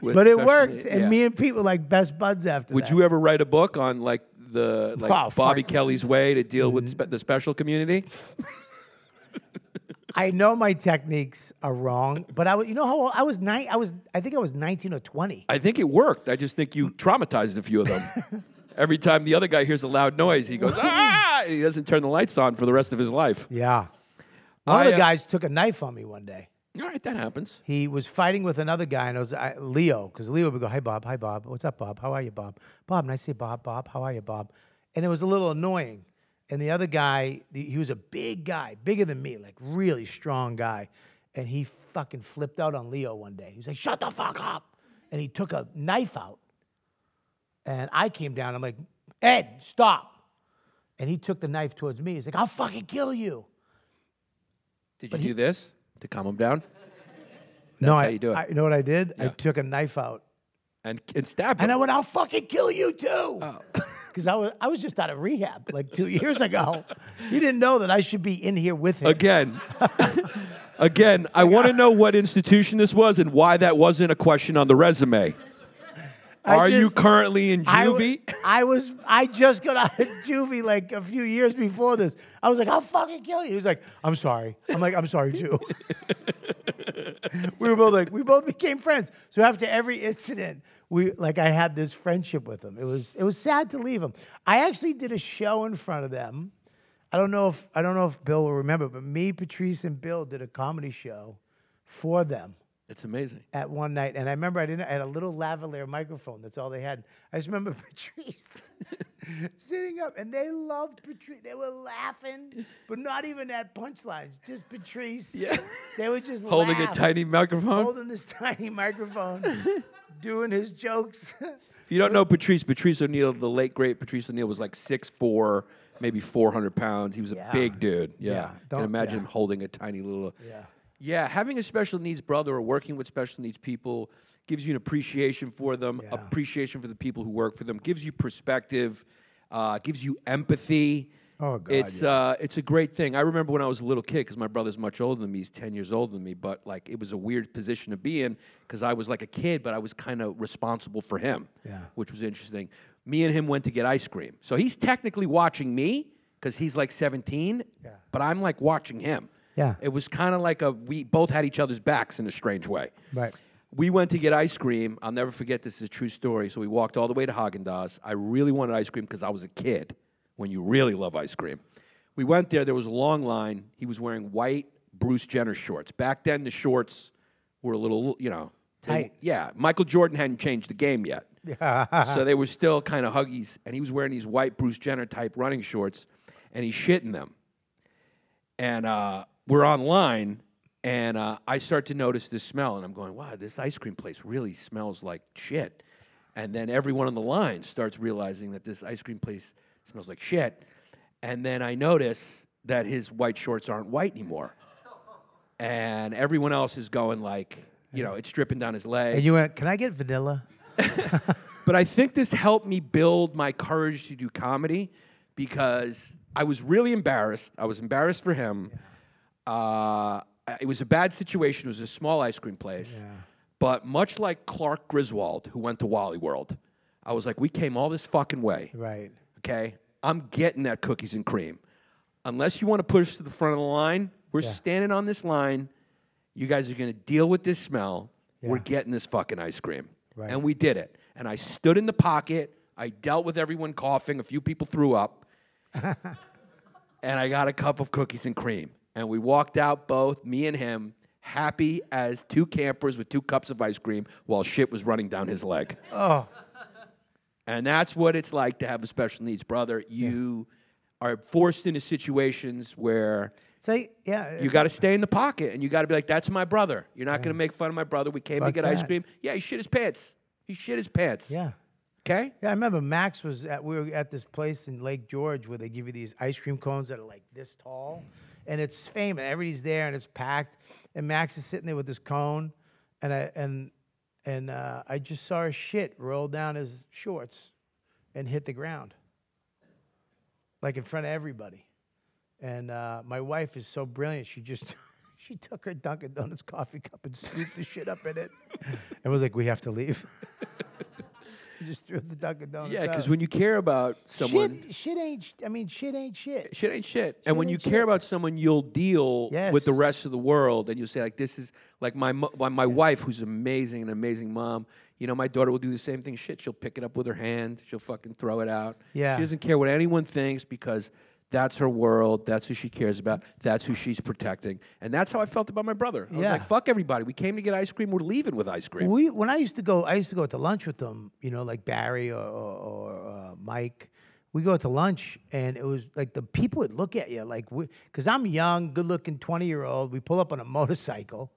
[SPEAKER 3] but it worked,
[SPEAKER 2] need-
[SPEAKER 3] and
[SPEAKER 2] yeah.
[SPEAKER 3] me and Pete were like best buds after
[SPEAKER 2] Would
[SPEAKER 3] that.
[SPEAKER 2] you ever write a book on like the like
[SPEAKER 3] Oh,
[SPEAKER 2] Bobby. Kelly's way to deal with spe- the special community?
[SPEAKER 3] I know my techniques are wrong, but I was, you know how old, I was nine. I was, I think I was 19 or 20.
[SPEAKER 2] I think it worked. I just think you traumatized a few of them. Every time the other guy hears a loud noise, he goes ah! he doesn't turn the lights on for the rest of his life.
[SPEAKER 3] Yeah. One
[SPEAKER 2] I,
[SPEAKER 3] of the
[SPEAKER 2] uh,
[SPEAKER 3] guys took a knife on me one day.
[SPEAKER 2] All right, that happens.
[SPEAKER 3] He was fighting with another guy, and it was I, Leo, because Leo would go, "Hi Bob, hi Bob, what's up, Bob? How are you, Bob? Bob, nice to see you, Bob. Bob, how are you, Bob?" And it was a little annoying. And the other guy, the, he was a big guy, bigger than me, like really strong guy, and he fucking flipped out on Leo one day. He was like, "Shut the fuck up!" And he took a knife out, and I came down. I'm like, "Ed, stop!" And he took the knife towards me. He's like, "I'll fucking kill you."
[SPEAKER 2] Did you do this to calm him down
[SPEAKER 3] no,
[SPEAKER 2] how
[SPEAKER 3] I,
[SPEAKER 2] you do it.
[SPEAKER 3] I, you know what I did? I took a knife out
[SPEAKER 2] and and stab him?
[SPEAKER 3] And I went, I'll fucking kill you too.
[SPEAKER 2] Oh.
[SPEAKER 3] Because I was I was just out of rehab like two years ago. He didn't know that I should be in here with him.
[SPEAKER 2] Again, again, I want to know what institution this was and why that wasn't a question on the resume.
[SPEAKER 3] I
[SPEAKER 2] Are you currently in
[SPEAKER 3] I,
[SPEAKER 2] juvie?
[SPEAKER 3] I was I just got out of juvie like a few years before this. I was like, I'll fucking kill you. He was like, I'm sorry. I'm like, I'm sorry too. we were both like, we both became friends. So after every incident, we like I had this friendship with him. It was it was sad to leave him. I actually did a show in front of them. I don't know if I don't know if Bill will remember, but me, Patrice, and Bill did a comedy show for them
[SPEAKER 2] It's amazing.
[SPEAKER 3] at one night, and I remember I didn't. I had a little lavalier microphone. That's all they had. I just remember Patrice sitting up, and they loved Patrice. They were laughing, but not even at punchlines. Just Patrice.
[SPEAKER 2] Yeah.
[SPEAKER 3] They were just
[SPEAKER 2] Holding a tiny microphone.
[SPEAKER 3] holding this tiny microphone, doing his jokes.
[SPEAKER 2] If you don't know Patrice, Patrice O'Neill, the late great Patrice O'Neill, was like six four maybe 400 pounds. He was a big dude. Yeah.
[SPEAKER 3] Yeah,
[SPEAKER 2] Can
[SPEAKER 3] don't-
[SPEAKER 2] imagine
[SPEAKER 3] yeah.
[SPEAKER 2] him holding a tiny little.
[SPEAKER 3] yeah.
[SPEAKER 2] Yeah, having a special needs brother or working with special needs people gives you an appreciation for them,
[SPEAKER 3] Yeah.
[SPEAKER 2] appreciation for the people who work for them, gives you perspective, uh, gives you empathy.
[SPEAKER 3] Oh, God,
[SPEAKER 2] It's
[SPEAKER 3] yeah.
[SPEAKER 2] uh, it's a great thing. I remember when I was a little kid because my brother's much older than me. He's ten years older than me, but like it was a weird position to be in because I was like a kid, but I was kind of responsible for him,
[SPEAKER 3] Yeah.
[SPEAKER 2] which was interesting. Me and him went to get ice cream, so he's technically watching me because he's like seventeen,
[SPEAKER 3] Yeah.
[SPEAKER 2] but I'm like watching him.
[SPEAKER 3] Yeah.
[SPEAKER 2] It was kind of like a we both had each other's backs in a strange way.
[SPEAKER 3] Right.
[SPEAKER 2] We went to get ice cream. I'll never forget this is a true story. So we walked all the way to Haagen Dazs. I really wanted ice cream because I was a kid. When you really love ice cream, we went there. There was a long line. He was wearing white Bruce Jenner shorts. Back then, the shorts were a little, you know, they-
[SPEAKER 3] Tight.
[SPEAKER 2] yeah, Michael Jordan hadn't changed the game yet, so they were still kind of huggies. And he was wearing these white Bruce Jenner type running shorts, and he's shitting them and uh, we're online, and uh, I start to notice this smell, and I'm going, "Wow, this ice cream place really smells like shit." And then everyone on the line starts realizing that this ice cream place smells like shit, and then I notice that his white shorts aren't white anymore, and everyone else is going like, you know, it's dripping down his leg.
[SPEAKER 3] And you went, can I get vanilla?
[SPEAKER 2] But I think this helped me build my courage to do comedy because I was really embarrassed. I was embarrassed for him. Uh, it was a bad situation. It was a small ice cream place. But much like Clark Griswold, who went to Wally World, I was like, we came all this fucking way.
[SPEAKER 3] Right.
[SPEAKER 2] Okay? I'm getting that cookies and cream. Unless you want to push to the front of the line, we're
[SPEAKER 3] Yeah.
[SPEAKER 2] standing on this line. You guys are going to deal with this smell. We're getting this fucking ice cream.
[SPEAKER 3] Right.
[SPEAKER 2] And we did it. And I stood in the pocket. I dealt with everyone coughing. A few people threw up. and I got a cup of cookies and cream. And we walked out, both me and him, happy as two campers with two cups of ice cream while shit was running down his leg.
[SPEAKER 3] Oh,
[SPEAKER 2] And that's what it's like to have a special needs brother. You are forced into situations where
[SPEAKER 3] so yeah.
[SPEAKER 2] you got to stay in the pocket and you got to be like, that's my brother. You're not going to make fun of my brother. We came to
[SPEAKER 3] Fuck
[SPEAKER 2] get ice cream. Yeah, he shit his pants. He shit his pants.
[SPEAKER 3] Yeah.
[SPEAKER 2] Okay?
[SPEAKER 3] Yeah, I remember Max was at we were at this place in Lake George where they give you these ice cream cones that are like this tall, and it's famous. Everybody's there and it's packed, and Max is sitting there with this cone, and I and and uh, I just saw his shit roll down his shorts, and hit the ground, like in front of everybody, and uh, my wife is so brilliant. She just She took her Dunkin' Donuts coffee cup and scooped the shit up in it, and was like, "We have to leave." Just threw the Dunkin' Donuts.
[SPEAKER 2] Yeah, because
[SPEAKER 3] out.
[SPEAKER 2] when you care about someone,
[SPEAKER 3] shit, shit ain't. sh- I mean, shit ain't shit.
[SPEAKER 2] shit ain't shit. And when you
[SPEAKER 3] ain't
[SPEAKER 2] care
[SPEAKER 3] shit.
[SPEAKER 2] about someone, you'll deal with the rest of the world, and you'll say like, "This is like my mo- my, my wife, who's amazing, an amazing mom. You know, my daughter will do the same thing. Shit, she'll pick it up with her hand. She'll fucking throw it out.
[SPEAKER 3] Yeah.
[SPEAKER 2] she doesn't care what anyone thinks because." That's her world. That's who she cares about. That's who she's protecting. And that's how I felt about my brother. I was
[SPEAKER 3] Yeah.
[SPEAKER 2] like, fuck everybody. We came to get ice cream. We're leaving with ice cream.
[SPEAKER 3] We when I used to go, I used to go out to lunch with them. You know, like Barry or, or, or uh, Mike. We go out to lunch, and it was like the people would look at you like, because I'm young, good-looking, twenty-year-old. We pull up on a motorcycle,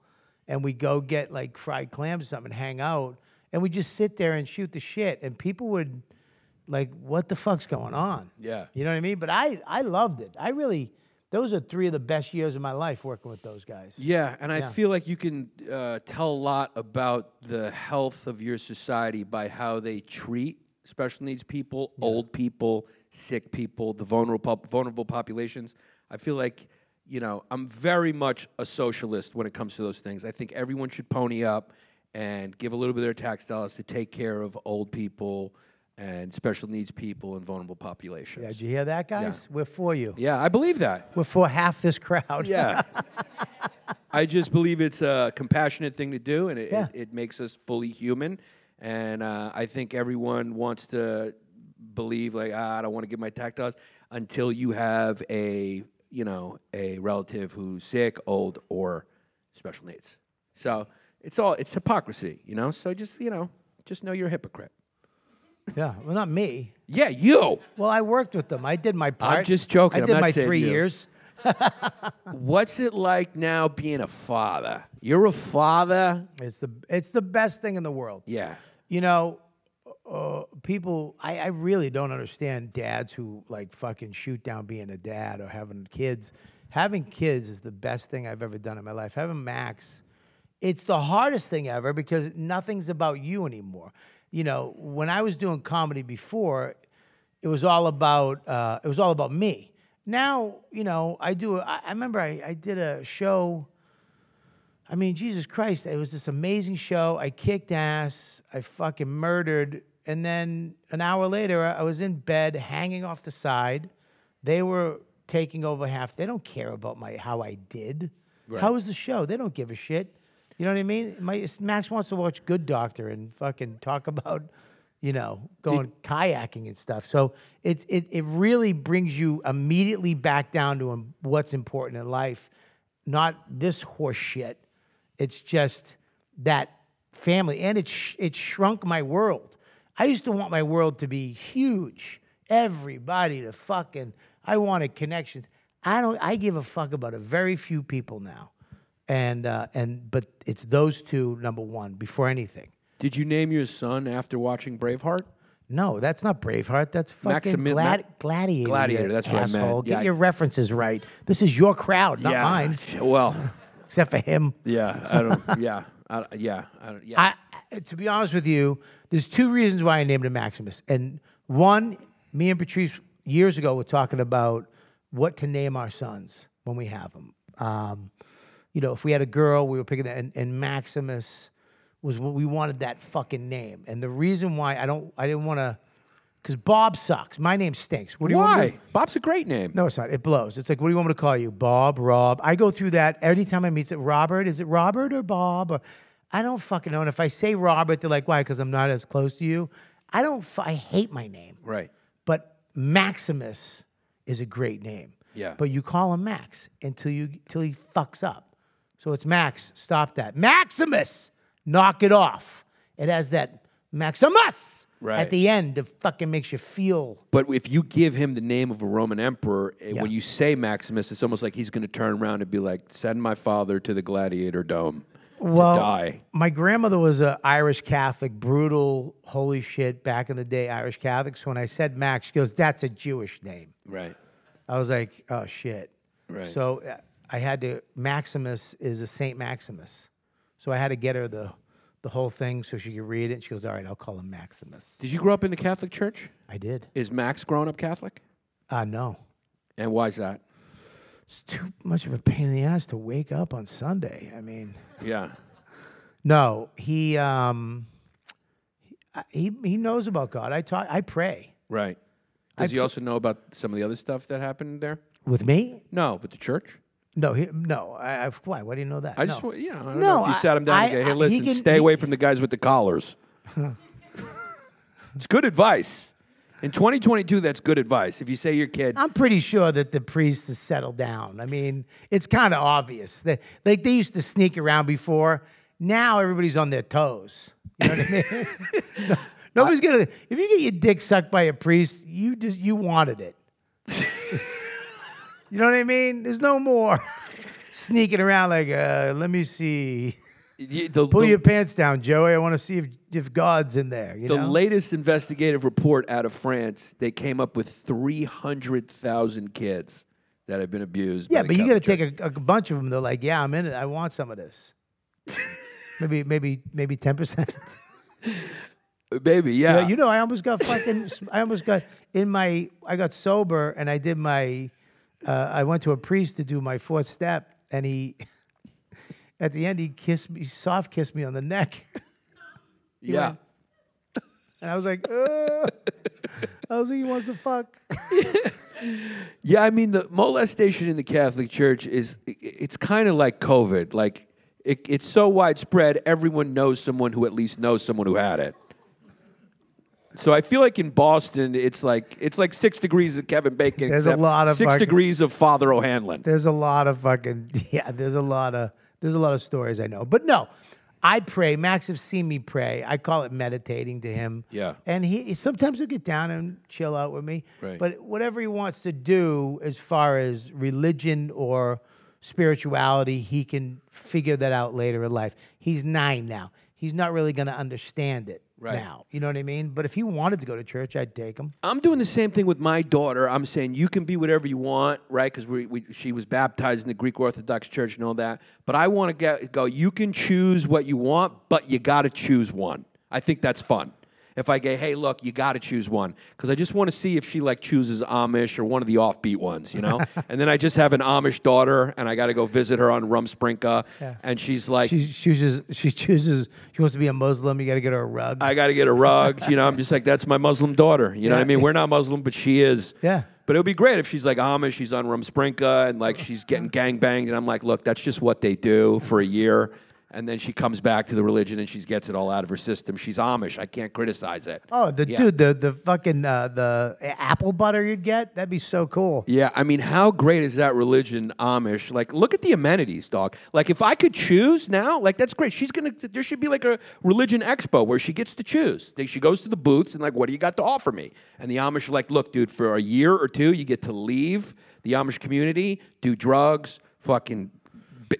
[SPEAKER 3] and we go get like fried clams or something, and hang out, and we just sit there and shoot the shit. And people would like, "What the fuck's going on?"
[SPEAKER 2] Yeah.
[SPEAKER 3] you know what I mean. But I I loved it. I really. Those are three of the best years of my life working with those guys.
[SPEAKER 2] Yeah, and I
[SPEAKER 3] Yeah.
[SPEAKER 2] feel like you can uh, tell a lot about the health of your society by how they treat special needs people, old people, sick people, the vulnerable vulnerable populations. I feel like you know I'm very much a socialist when it comes to those things. I think everyone should pony up and give a little bit of their tax dollars to take care of old people and special needs people and vulnerable populations.
[SPEAKER 3] Yeah, did you hear that, guys? We're for you.
[SPEAKER 2] yeah, I believe that.
[SPEAKER 3] We're for half this crowd.
[SPEAKER 2] Yeah. I just believe it's a compassionate thing to do, and it,
[SPEAKER 3] Yeah.
[SPEAKER 2] it, it makes us fully human. And uh, I think everyone wants to believe, like, ah, I don't want to give my dollars until you have a, you know, a relative who's sick, old, or special needs. So it's all it's hypocrisy, you know. So just you know, just know you're a hypocrite.
[SPEAKER 3] Yeah. Well, not me.
[SPEAKER 2] Yeah, you.
[SPEAKER 3] Well, I worked with them. I did my part.
[SPEAKER 2] I'm just joking.
[SPEAKER 3] I
[SPEAKER 2] I'm
[SPEAKER 3] did
[SPEAKER 2] not
[SPEAKER 3] my
[SPEAKER 2] saying
[SPEAKER 3] three
[SPEAKER 2] you.
[SPEAKER 3] years.
[SPEAKER 2] What's it like now being a father? You're a father.
[SPEAKER 3] It's the it's the best thing in the world.
[SPEAKER 2] Yeah.
[SPEAKER 3] You know, uh, people. I, I really don't understand dads who like fucking shoot down being a dad or having kids. Having kids is the best thing I've ever done in my life. Having Max, it's the hardest thing ever because nothing's about you anymore. You know, when I was doing comedy before, it was all about uh, it was all about me. Now, you know, I do. I, I remember I, I did a show. I mean, Jesus Christ, it was this amazing show. I kicked ass. I fucking murdered. And then an hour later, I was in bed hanging off the side. They were taking over half. They don't care about my how I did. How was the show? They don't give a shit. You know what I mean? My, Max wants to watch Good Doctor and fucking talk about, you know, going kayaking and stuff. So it, it, it really brings you immediately back down to um, what's important in life, not this horse shit. It's just that family, and it sh- it shrunk my world. I used to want my world to be huge, everybody to fucking. I wanted connections. I don't. I give a fuck about a very few people now, and uh, and but it's those two number one before anything.
[SPEAKER 2] Did you name your son after watching Braveheart?
[SPEAKER 3] No, that's not Braveheart. That's fucking
[SPEAKER 2] Maximi-
[SPEAKER 3] glad-
[SPEAKER 2] Ma-
[SPEAKER 3] Gladiator.
[SPEAKER 2] Gladiator, that's what I meant.
[SPEAKER 3] asshole. Get
[SPEAKER 2] Yeah, I-
[SPEAKER 3] your references right. This is your crowd, not mine.
[SPEAKER 2] Well,
[SPEAKER 3] Except for him.
[SPEAKER 2] yeah, I don't. Yeah, I, don't- yeah, I don't, yeah.
[SPEAKER 3] I, to be honest with you, there's two reasons why I named him Maximus. And one, me and Patrice years ago were talking about what to name our sons when we have them. Um, you know, if we had a girl, we were picking that, and, and Maximus was what we wanted that fucking name. And the reason why I don't, I didn't want to, because Bob sucks. My name stinks. What do you want me to-
[SPEAKER 2] Why? Bob's a great name.
[SPEAKER 3] no, it's not. It blows. It's like, what do you want me to call you? Bob, Rob. I go through that every time I meet it. Robert, is it Robert or Bob? Or I don't fucking know. And if I say Robert, they're like, why? Because I'm not as close to you. I don't. fu- I hate my name.
[SPEAKER 2] Right.
[SPEAKER 3] But Maximus is a great name.
[SPEAKER 2] Yeah.
[SPEAKER 3] But you call him Max until you until he fucks up. So it's Max. Stop that. Maximus. Knock it off. It has that Maximus
[SPEAKER 2] Right.
[SPEAKER 3] at the end that fucking makes you feel
[SPEAKER 2] But if you give him the name of a Roman emperor, eh,
[SPEAKER 3] Yeah.
[SPEAKER 2] when you say Maximus, it's almost like he's going to turn around and be like, "Send my father to the gladiator dome
[SPEAKER 3] well,
[SPEAKER 2] to die."
[SPEAKER 3] My grandmother was an Irish Catholic, brutal, holy shit, back in the day, Irish Catholic. So when I said Max, she goes, "That's a Jewish name."
[SPEAKER 2] Right.
[SPEAKER 3] I was like, "Oh shit!"
[SPEAKER 2] Right.
[SPEAKER 3] So uh, I had to. Maximus is a Saint Maximus, so I had to get her the the whole thing so she could read it. And she goes, "All right, I'll call him Maximus."
[SPEAKER 2] Did you grow up in the Catholic Church?
[SPEAKER 3] I did.
[SPEAKER 2] Is Max grown up Catholic?
[SPEAKER 3] Uh no,
[SPEAKER 2] And why is that?
[SPEAKER 3] it's too much of a pain in the ass to wake up on Sunday. I mean,
[SPEAKER 2] Yeah.
[SPEAKER 3] no, he um, he he knows about God. I talk, I pray
[SPEAKER 2] Right. Does he
[SPEAKER 3] pr-
[SPEAKER 2] also know about some of the other stuff that happened there?
[SPEAKER 3] with me.
[SPEAKER 2] No, with the church.
[SPEAKER 3] No, he, no. I, I, why? Why do you know that?
[SPEAKER 2] I
[SPEAKER 3] no.
[SPEAKER 2] just, you know, I don't
[SPEAKER 3] No,
[SPEAKER 2] know if you
[SPEAKER 3] I-
[SPEAKER 2] sat him down and
[SPEAKER 3] I-
[SPEAKER 2] go,
[SPEAKER 3] I-
[SPEAKER 2] hey,
[SPEAKER 3] he
[SPEAKER 2] listen,
[SPEAKER 3] can-
[SPEAKER 2] stay
[SPEAKER 3] he-
[SPEAKER 2] away from the guys with the collars. it's good advice. In 2022, that's good advice. If you say your kid,
[SPEAKER 3] I'm pretty sure that the priest has settled down. I mean, it's kind of obvious. They, like they used to sneak around before. Now everybody's on their toes. You know what I mean? No- Nobody's gonna. If you get your dick sucked by a priest, you just you wanted it. You know what I mean? There's no more sneaking around like, uh, let me see.
[SPEAKER 2] the,
[SPEAKER 3] Pull
[SPEAKER 2] the-
[SPEAKER 3] your pants down, Joey. I want to see if, if God's in there. You
[SPEAKER 2] the
[SPEAKER 3] know?
[SPEAKER 2] latest investigative report out of France, they came up with 300,000 kids that have been abused.
[SPEAKER 3] Yeah, but you got to take a, a bunch of them. They're like, yeah, I'm in it. I want some of this. maybe, maybe, maybe ten percent.
[SPEAKER 2] Church. Baby, yeah.
[SPEAKER 3] Yeah, you know, I almost got fucking. I almost got in my. I got sober and I did my. Uh, I went to a priest to do my fourth step, and he, at the end, he kissed me, soft kissed me on the neck,
[SPEAKER 2] yeah.
[SPEAKER 3] and I was like, uh, I was like, he wants to fuck.
[SPEAKER 2] Yeah, I mean the molestation in the Catholic Church is i- it's kind of like COVID. Like it, it's so widespread, everyone knows someone who at least knows someone who had it. So I feel like in Boston, it's like it's like six degrees of Kevin Bacon.
[SPEAKER 3] There's a lot of
[SPEAKER 2] six
[SPEAKER 3] fucking-
[SPEAKER 2] degrees of Father O'Hanlon.
[SPEAKER 3] There's a lot of fucking yeah. There's a lot of there's a lot of stories I know, but no, I pray. Max has seen me pray. I call it meditating to him.
[SPEAKER 2] Yeah.
[SPEAKER 3] and he sometimes he'll get down and chill out with me.
[SPEAKER 2] Right.
[SPEAKER 3] But whatever he wants to do, as far as religion or spirituality, he can figure that out later in life. He's nine now. He's not really going to understand it
[SPEAKER 2] Right.
[SPEAKER 3] now. You know what I mean? But if he wanted to go to church, I'd take him.
[SPEAKER 2] I'm doing the same thing with my daughter. I'm saying you can be whatever you want, right? Because we, we, she was baptized in the Greek Orthodox Church and all that. But I want to get go. You can choose what you want, but you got to choose one. I think that's fun. If I go, hey, look, you got to choose one, because I just want to see if she like chooses Amish or one of the offbeat ones, you know. and then I just have an Amish daughter, and I got to go visit her on Rumspringa,
[SPEAKER 3] Yeah.
[SPEAKER 2] and she's like,
[SPEAKER 3] She chooses. She chooses. She wants to be a Muslim. You got to get her a rug.
[SPEAKER 2] I got to get a rug. You know, I'm just like, that's my Muslim daughter. You know what I mean? We're not Muslim, but she is.
[SPEAKER 3] Yeah.
[SPEAKER 2] But it would be great if she's like Amish, she's on Rumspringa, and like she's getting gang banged, and I'm like, look, that's just what they do for a year, and then she comes back to the religion and she gets it all out of her system. She's Amish. I can't criticize it.
[SPEAKER 3] Oh, the
[SPEAKER 2] Yeah.
[SPEAKER 3] dude, the the fucking uh, the apple butter you'd get, that'd be so cool.
[SPEAKER 2] Yeah, I mean, how great is that religion, Amish? Like, look at the amenities, dog. Like, if I could choose now, like, that's great. She's gonna. There should be like a religion expo where she gets to choose. They- She goes to the booths and like, what do you got to offer me? And the Amish are like, look, dude, for a year or two, you get to leave the Amish community, do drugs, fucking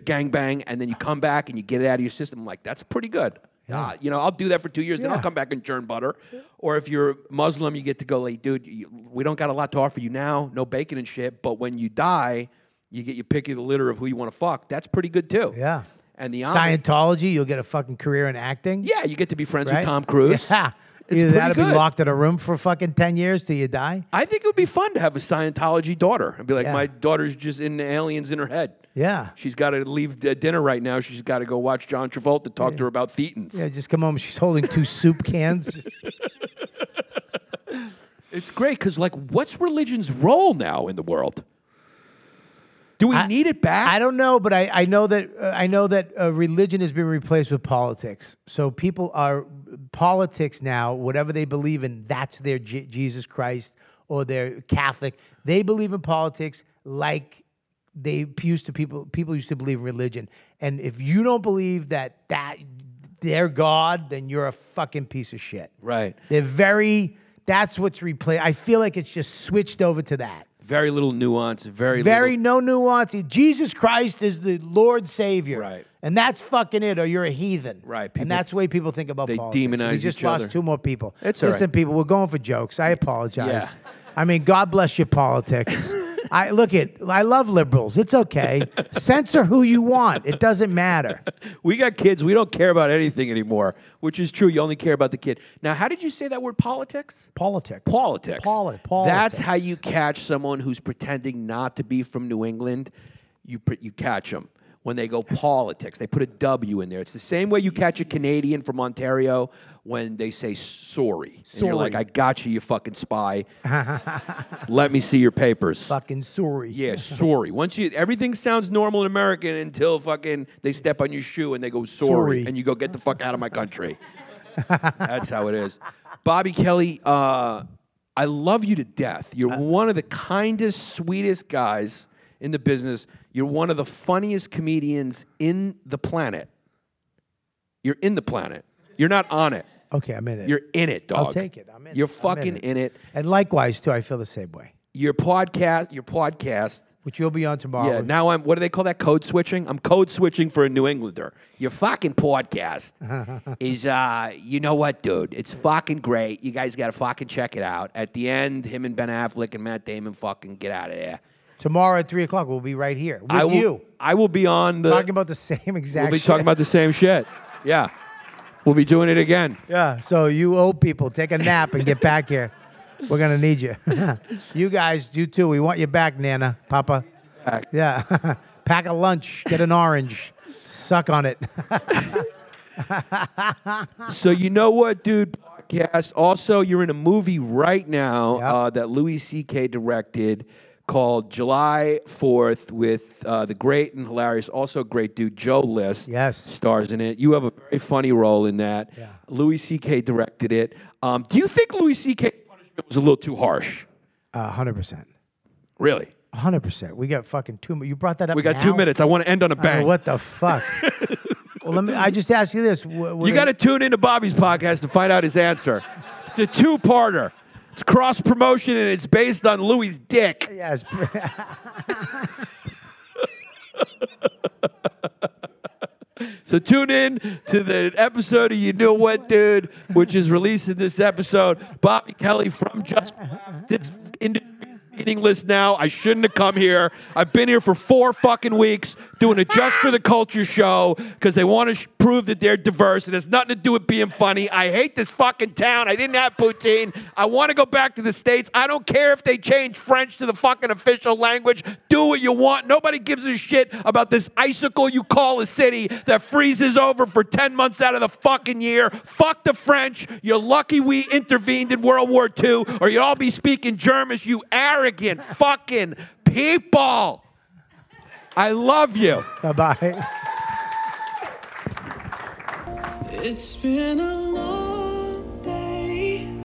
[SPEAKER 2] gang bang, and then you come back and you get it out of your system. I'm like, that's pretty good. Uh, you know, I'll do that for two years, then I'll come back and churn butter. Or if you're Muslim, you get to go, like, dude, you, we don't got a lot to offer you now, no bacon and shit. But when you die, you get your pick of the litter of who you want to fuck. That's pretty good too.
[SPEAKER 3] Yeah.
[SPEAKER 2] And the Amish,
[SPEAKER 3] Scientology, you'll get a fucking career in acting.
[SPEAKER 2] yeah, you get to be friends
[SPEAKER 3] right?
[SPEAKER 2] with Tom Cruise.
[SPEAKER 3] Yeah.
[SPEAKER 2] It's
[SPEAKER 3] Either that or be locked in a room for fucking ten years till you die.
[SPEAKER 2] I think it would be fun to have a Scientology daughter and be like,
[SPEAKER 3] Yeah.
[SPEAKER 2] my daughter's just in the aliens in her head.
[SPEAKER 3] Yeah.
[SPEAKER 2] She's got to leave dinner right now. She's got to go watch John Travolta talk to her about thetans.
[SPEAKER 3] Yeah, just come home. She's holding two soup cans.
[SPEAKER 2] It's great because, like, what's religion's role now in the world? Do we
[SPEAKER 3] I-
[SPEAKER 2] need it back?
[SPEAKER 3] I don't know, but I, I know that uh, I know that uh, religion has been replaced with politics. So people are politics now. Whatever they believe in, that's their J- Jesus Christ or their Catholic. They believe in politics like they used to people people used to believe in religion. And if you don't believe that that they're God, then you're a fucking piece of shit.
[SPEAKER 2] right.
[SPEAKER 3] They're very. That's what's replaced. I feel like it's just switched over to that.
[SPEAKER 2] Very little nuance. Very,
[SPEAKER 3] Very
[SPEAKER 2] little.
[SPEAKER 3] no nuance. Jesus Christ is the Lord Savior.
[SPEAKER 2] Right.
[SPEAKER 3] And that's fucking it, or you're a heathen.
[SPEAKER 2] Right. People-
[SPEAKER 3] and that's the way people think about
[SPEAKER 2] they
[SPEAKER 3] politics.
[SPEAKER 2] demonize
[SPEAKER 3] We just lost
[SPEAKER 2] other.
[SPEAKER 3] two more people.
[SPEAKER 2] It's all
[SPEAKER 3] Listen,
[SPEAKER 2] right.
[SPEAKER 3] people, we're going for jokes. I apologize.
[SPEAKER 2] Yeah.
[SPEAKER 3] I mean, God bless your politics. I look at. I love liberals. It's okay. Censor who you want. It doesn't matter.
[SPEAKER 2] We got kids. We don't care about anything anymore, which is true. You only care about the kid. Now, how did you say that word politics?
[SPEAKER 3] Politics.
[SPEAKER 2] Politics.
[SPEAKER 3] Poli-
[SPEAKER 2] That's how you catch someone who's pretending not to be from New England. You pr- you catch them when they go politics. They put a W in there. It's the same way you catch a Canadian from Ontario when they say sorry. And you're like,
[SPEAKER 3] Sorry.
[SPEAKER 2] I got you, you fucking spy. Let me see your papers.
[SPEAKER 3] Fucking sorry.
[SPEAKER 2] Yeah, sorry. Once you everything sounds normal in American until fucking they step on your shoe and they go sorry,
[SPEAKER 3] Sorry.
[SPEAKER 2] and you go get the fuck out of my country. That's how it is. Bobby Kelly, uh, I love you to death. You're
[SPEAKER 3] Uh,
[SPEAKER 2] one of the kindest, sweetest guys in the business. You're one of the funniest comedians in the planet. You're in the planet. You're not on it.
[SPEAKER 3] Okay, I'm in it.
[SPEAKER 2] You're in it, dog.
[SPEAKER 3] I'll take it. I'm in.
[SPEAKER 2] You're
[SPEAKER 3] it. I'm
[SPEAKER 2] fucking
[SPEAKER 3] it.
[SPEAKER 2] in it.
[SPEAKER 3] And likewise, too, I feel the same way.
[SPEAKER 2] Your podcast, your podcast
[SPEAKER 3] Which you'll be on tomorrow.
[SPEAKER 2] Yeah, now I'm. What do they call that? Code switching. I'm code switching for a New Englander. Your fucking podcast is, uh, you know what, dude? It's fucking great. You guys got to fucking check it out. At the end, him and Ben Affleck and Matt Damon fucking get out of there.
[SPEAKER 3] tomorrow at three o'clock, we'll be right here with
[SPEAKER 2] I will.
[SPEAKER 3] you,
[SPEAKER 2] I will be on the.
[SPEAKER 3] talking about the same exact.
[SPEAKER 2] we'll be
[SPEAKER 3] shit.
[SPEAKER 2] talking about the same shit. Yeah, we'll be doing it again.
[SPEAKER 3] Yeah. So you old people, take a nap and get back here. We're gonna need you. you guys, you too. We want you back, Nana, Papa.
[SPEAKER 2] Back.
[SPEAKER 3] Yeah. Pack a lunch. Get an orange. Suck on it.
[SPEAKER 2] So you know what, dude? Podcast. Also, you're in a movie right now
[SPEAKER 3] Yep.
[SPEAKER 2] uh, that Louis C.K. directed called July 4th with uh, the great and hilarious, also great dude Joe List.
[SPEAKER 3] Yes.
[SPEAKER 2] stars in it. You have a very funny role in that.
[SPEAKER 3] Yeah.
[SPEAKER 2] Louis C.K. directed it. Um, do you think Louis C.K.'s punishment was a little too harsh?
[SPEAKER 3] hundred percent.
[SPEAKER 2] Really?
[SPEAKER 3] hundred percent. We got fucking two. You brought that up.
[SPEAKER 2] We got two minutes. I want to end on a bang.
[SPEAKER 3] what the fuck? well, let me. I just ask you this.
[SPEAKER 2] You got to tune into Bobby's podcast to find out his answer. It's a two-parter. It's cross promotion and it's based on Louis' dick.
[SPEAKER 3] Yes.
[SPEAKER 2] So tune in to the episode of You Know What Dude, which is released in this episode. Bobby Kelly from Just this industry meaningless now. I shouldn't have come here. I've been here for four fucking weeks doing a Just for the Culture show because they want to sh- prove that they're diverse. It has nothing to do with being funny. I hate this fucking town. I didn't have poutine. I want to go back to the States. I don't care if they change French to the fucking official language. Do what you want. Nobody gives a shit about this icicle you call a city that freezes over for 10 months out of the fucking year. Fuck the French. You're lucky we intervened in World War II, or you'd all be speaking German, you arrogant fucking people. I love you.
[SPEAKER 3] Bye bye.
[SPEAKER 1] It's been a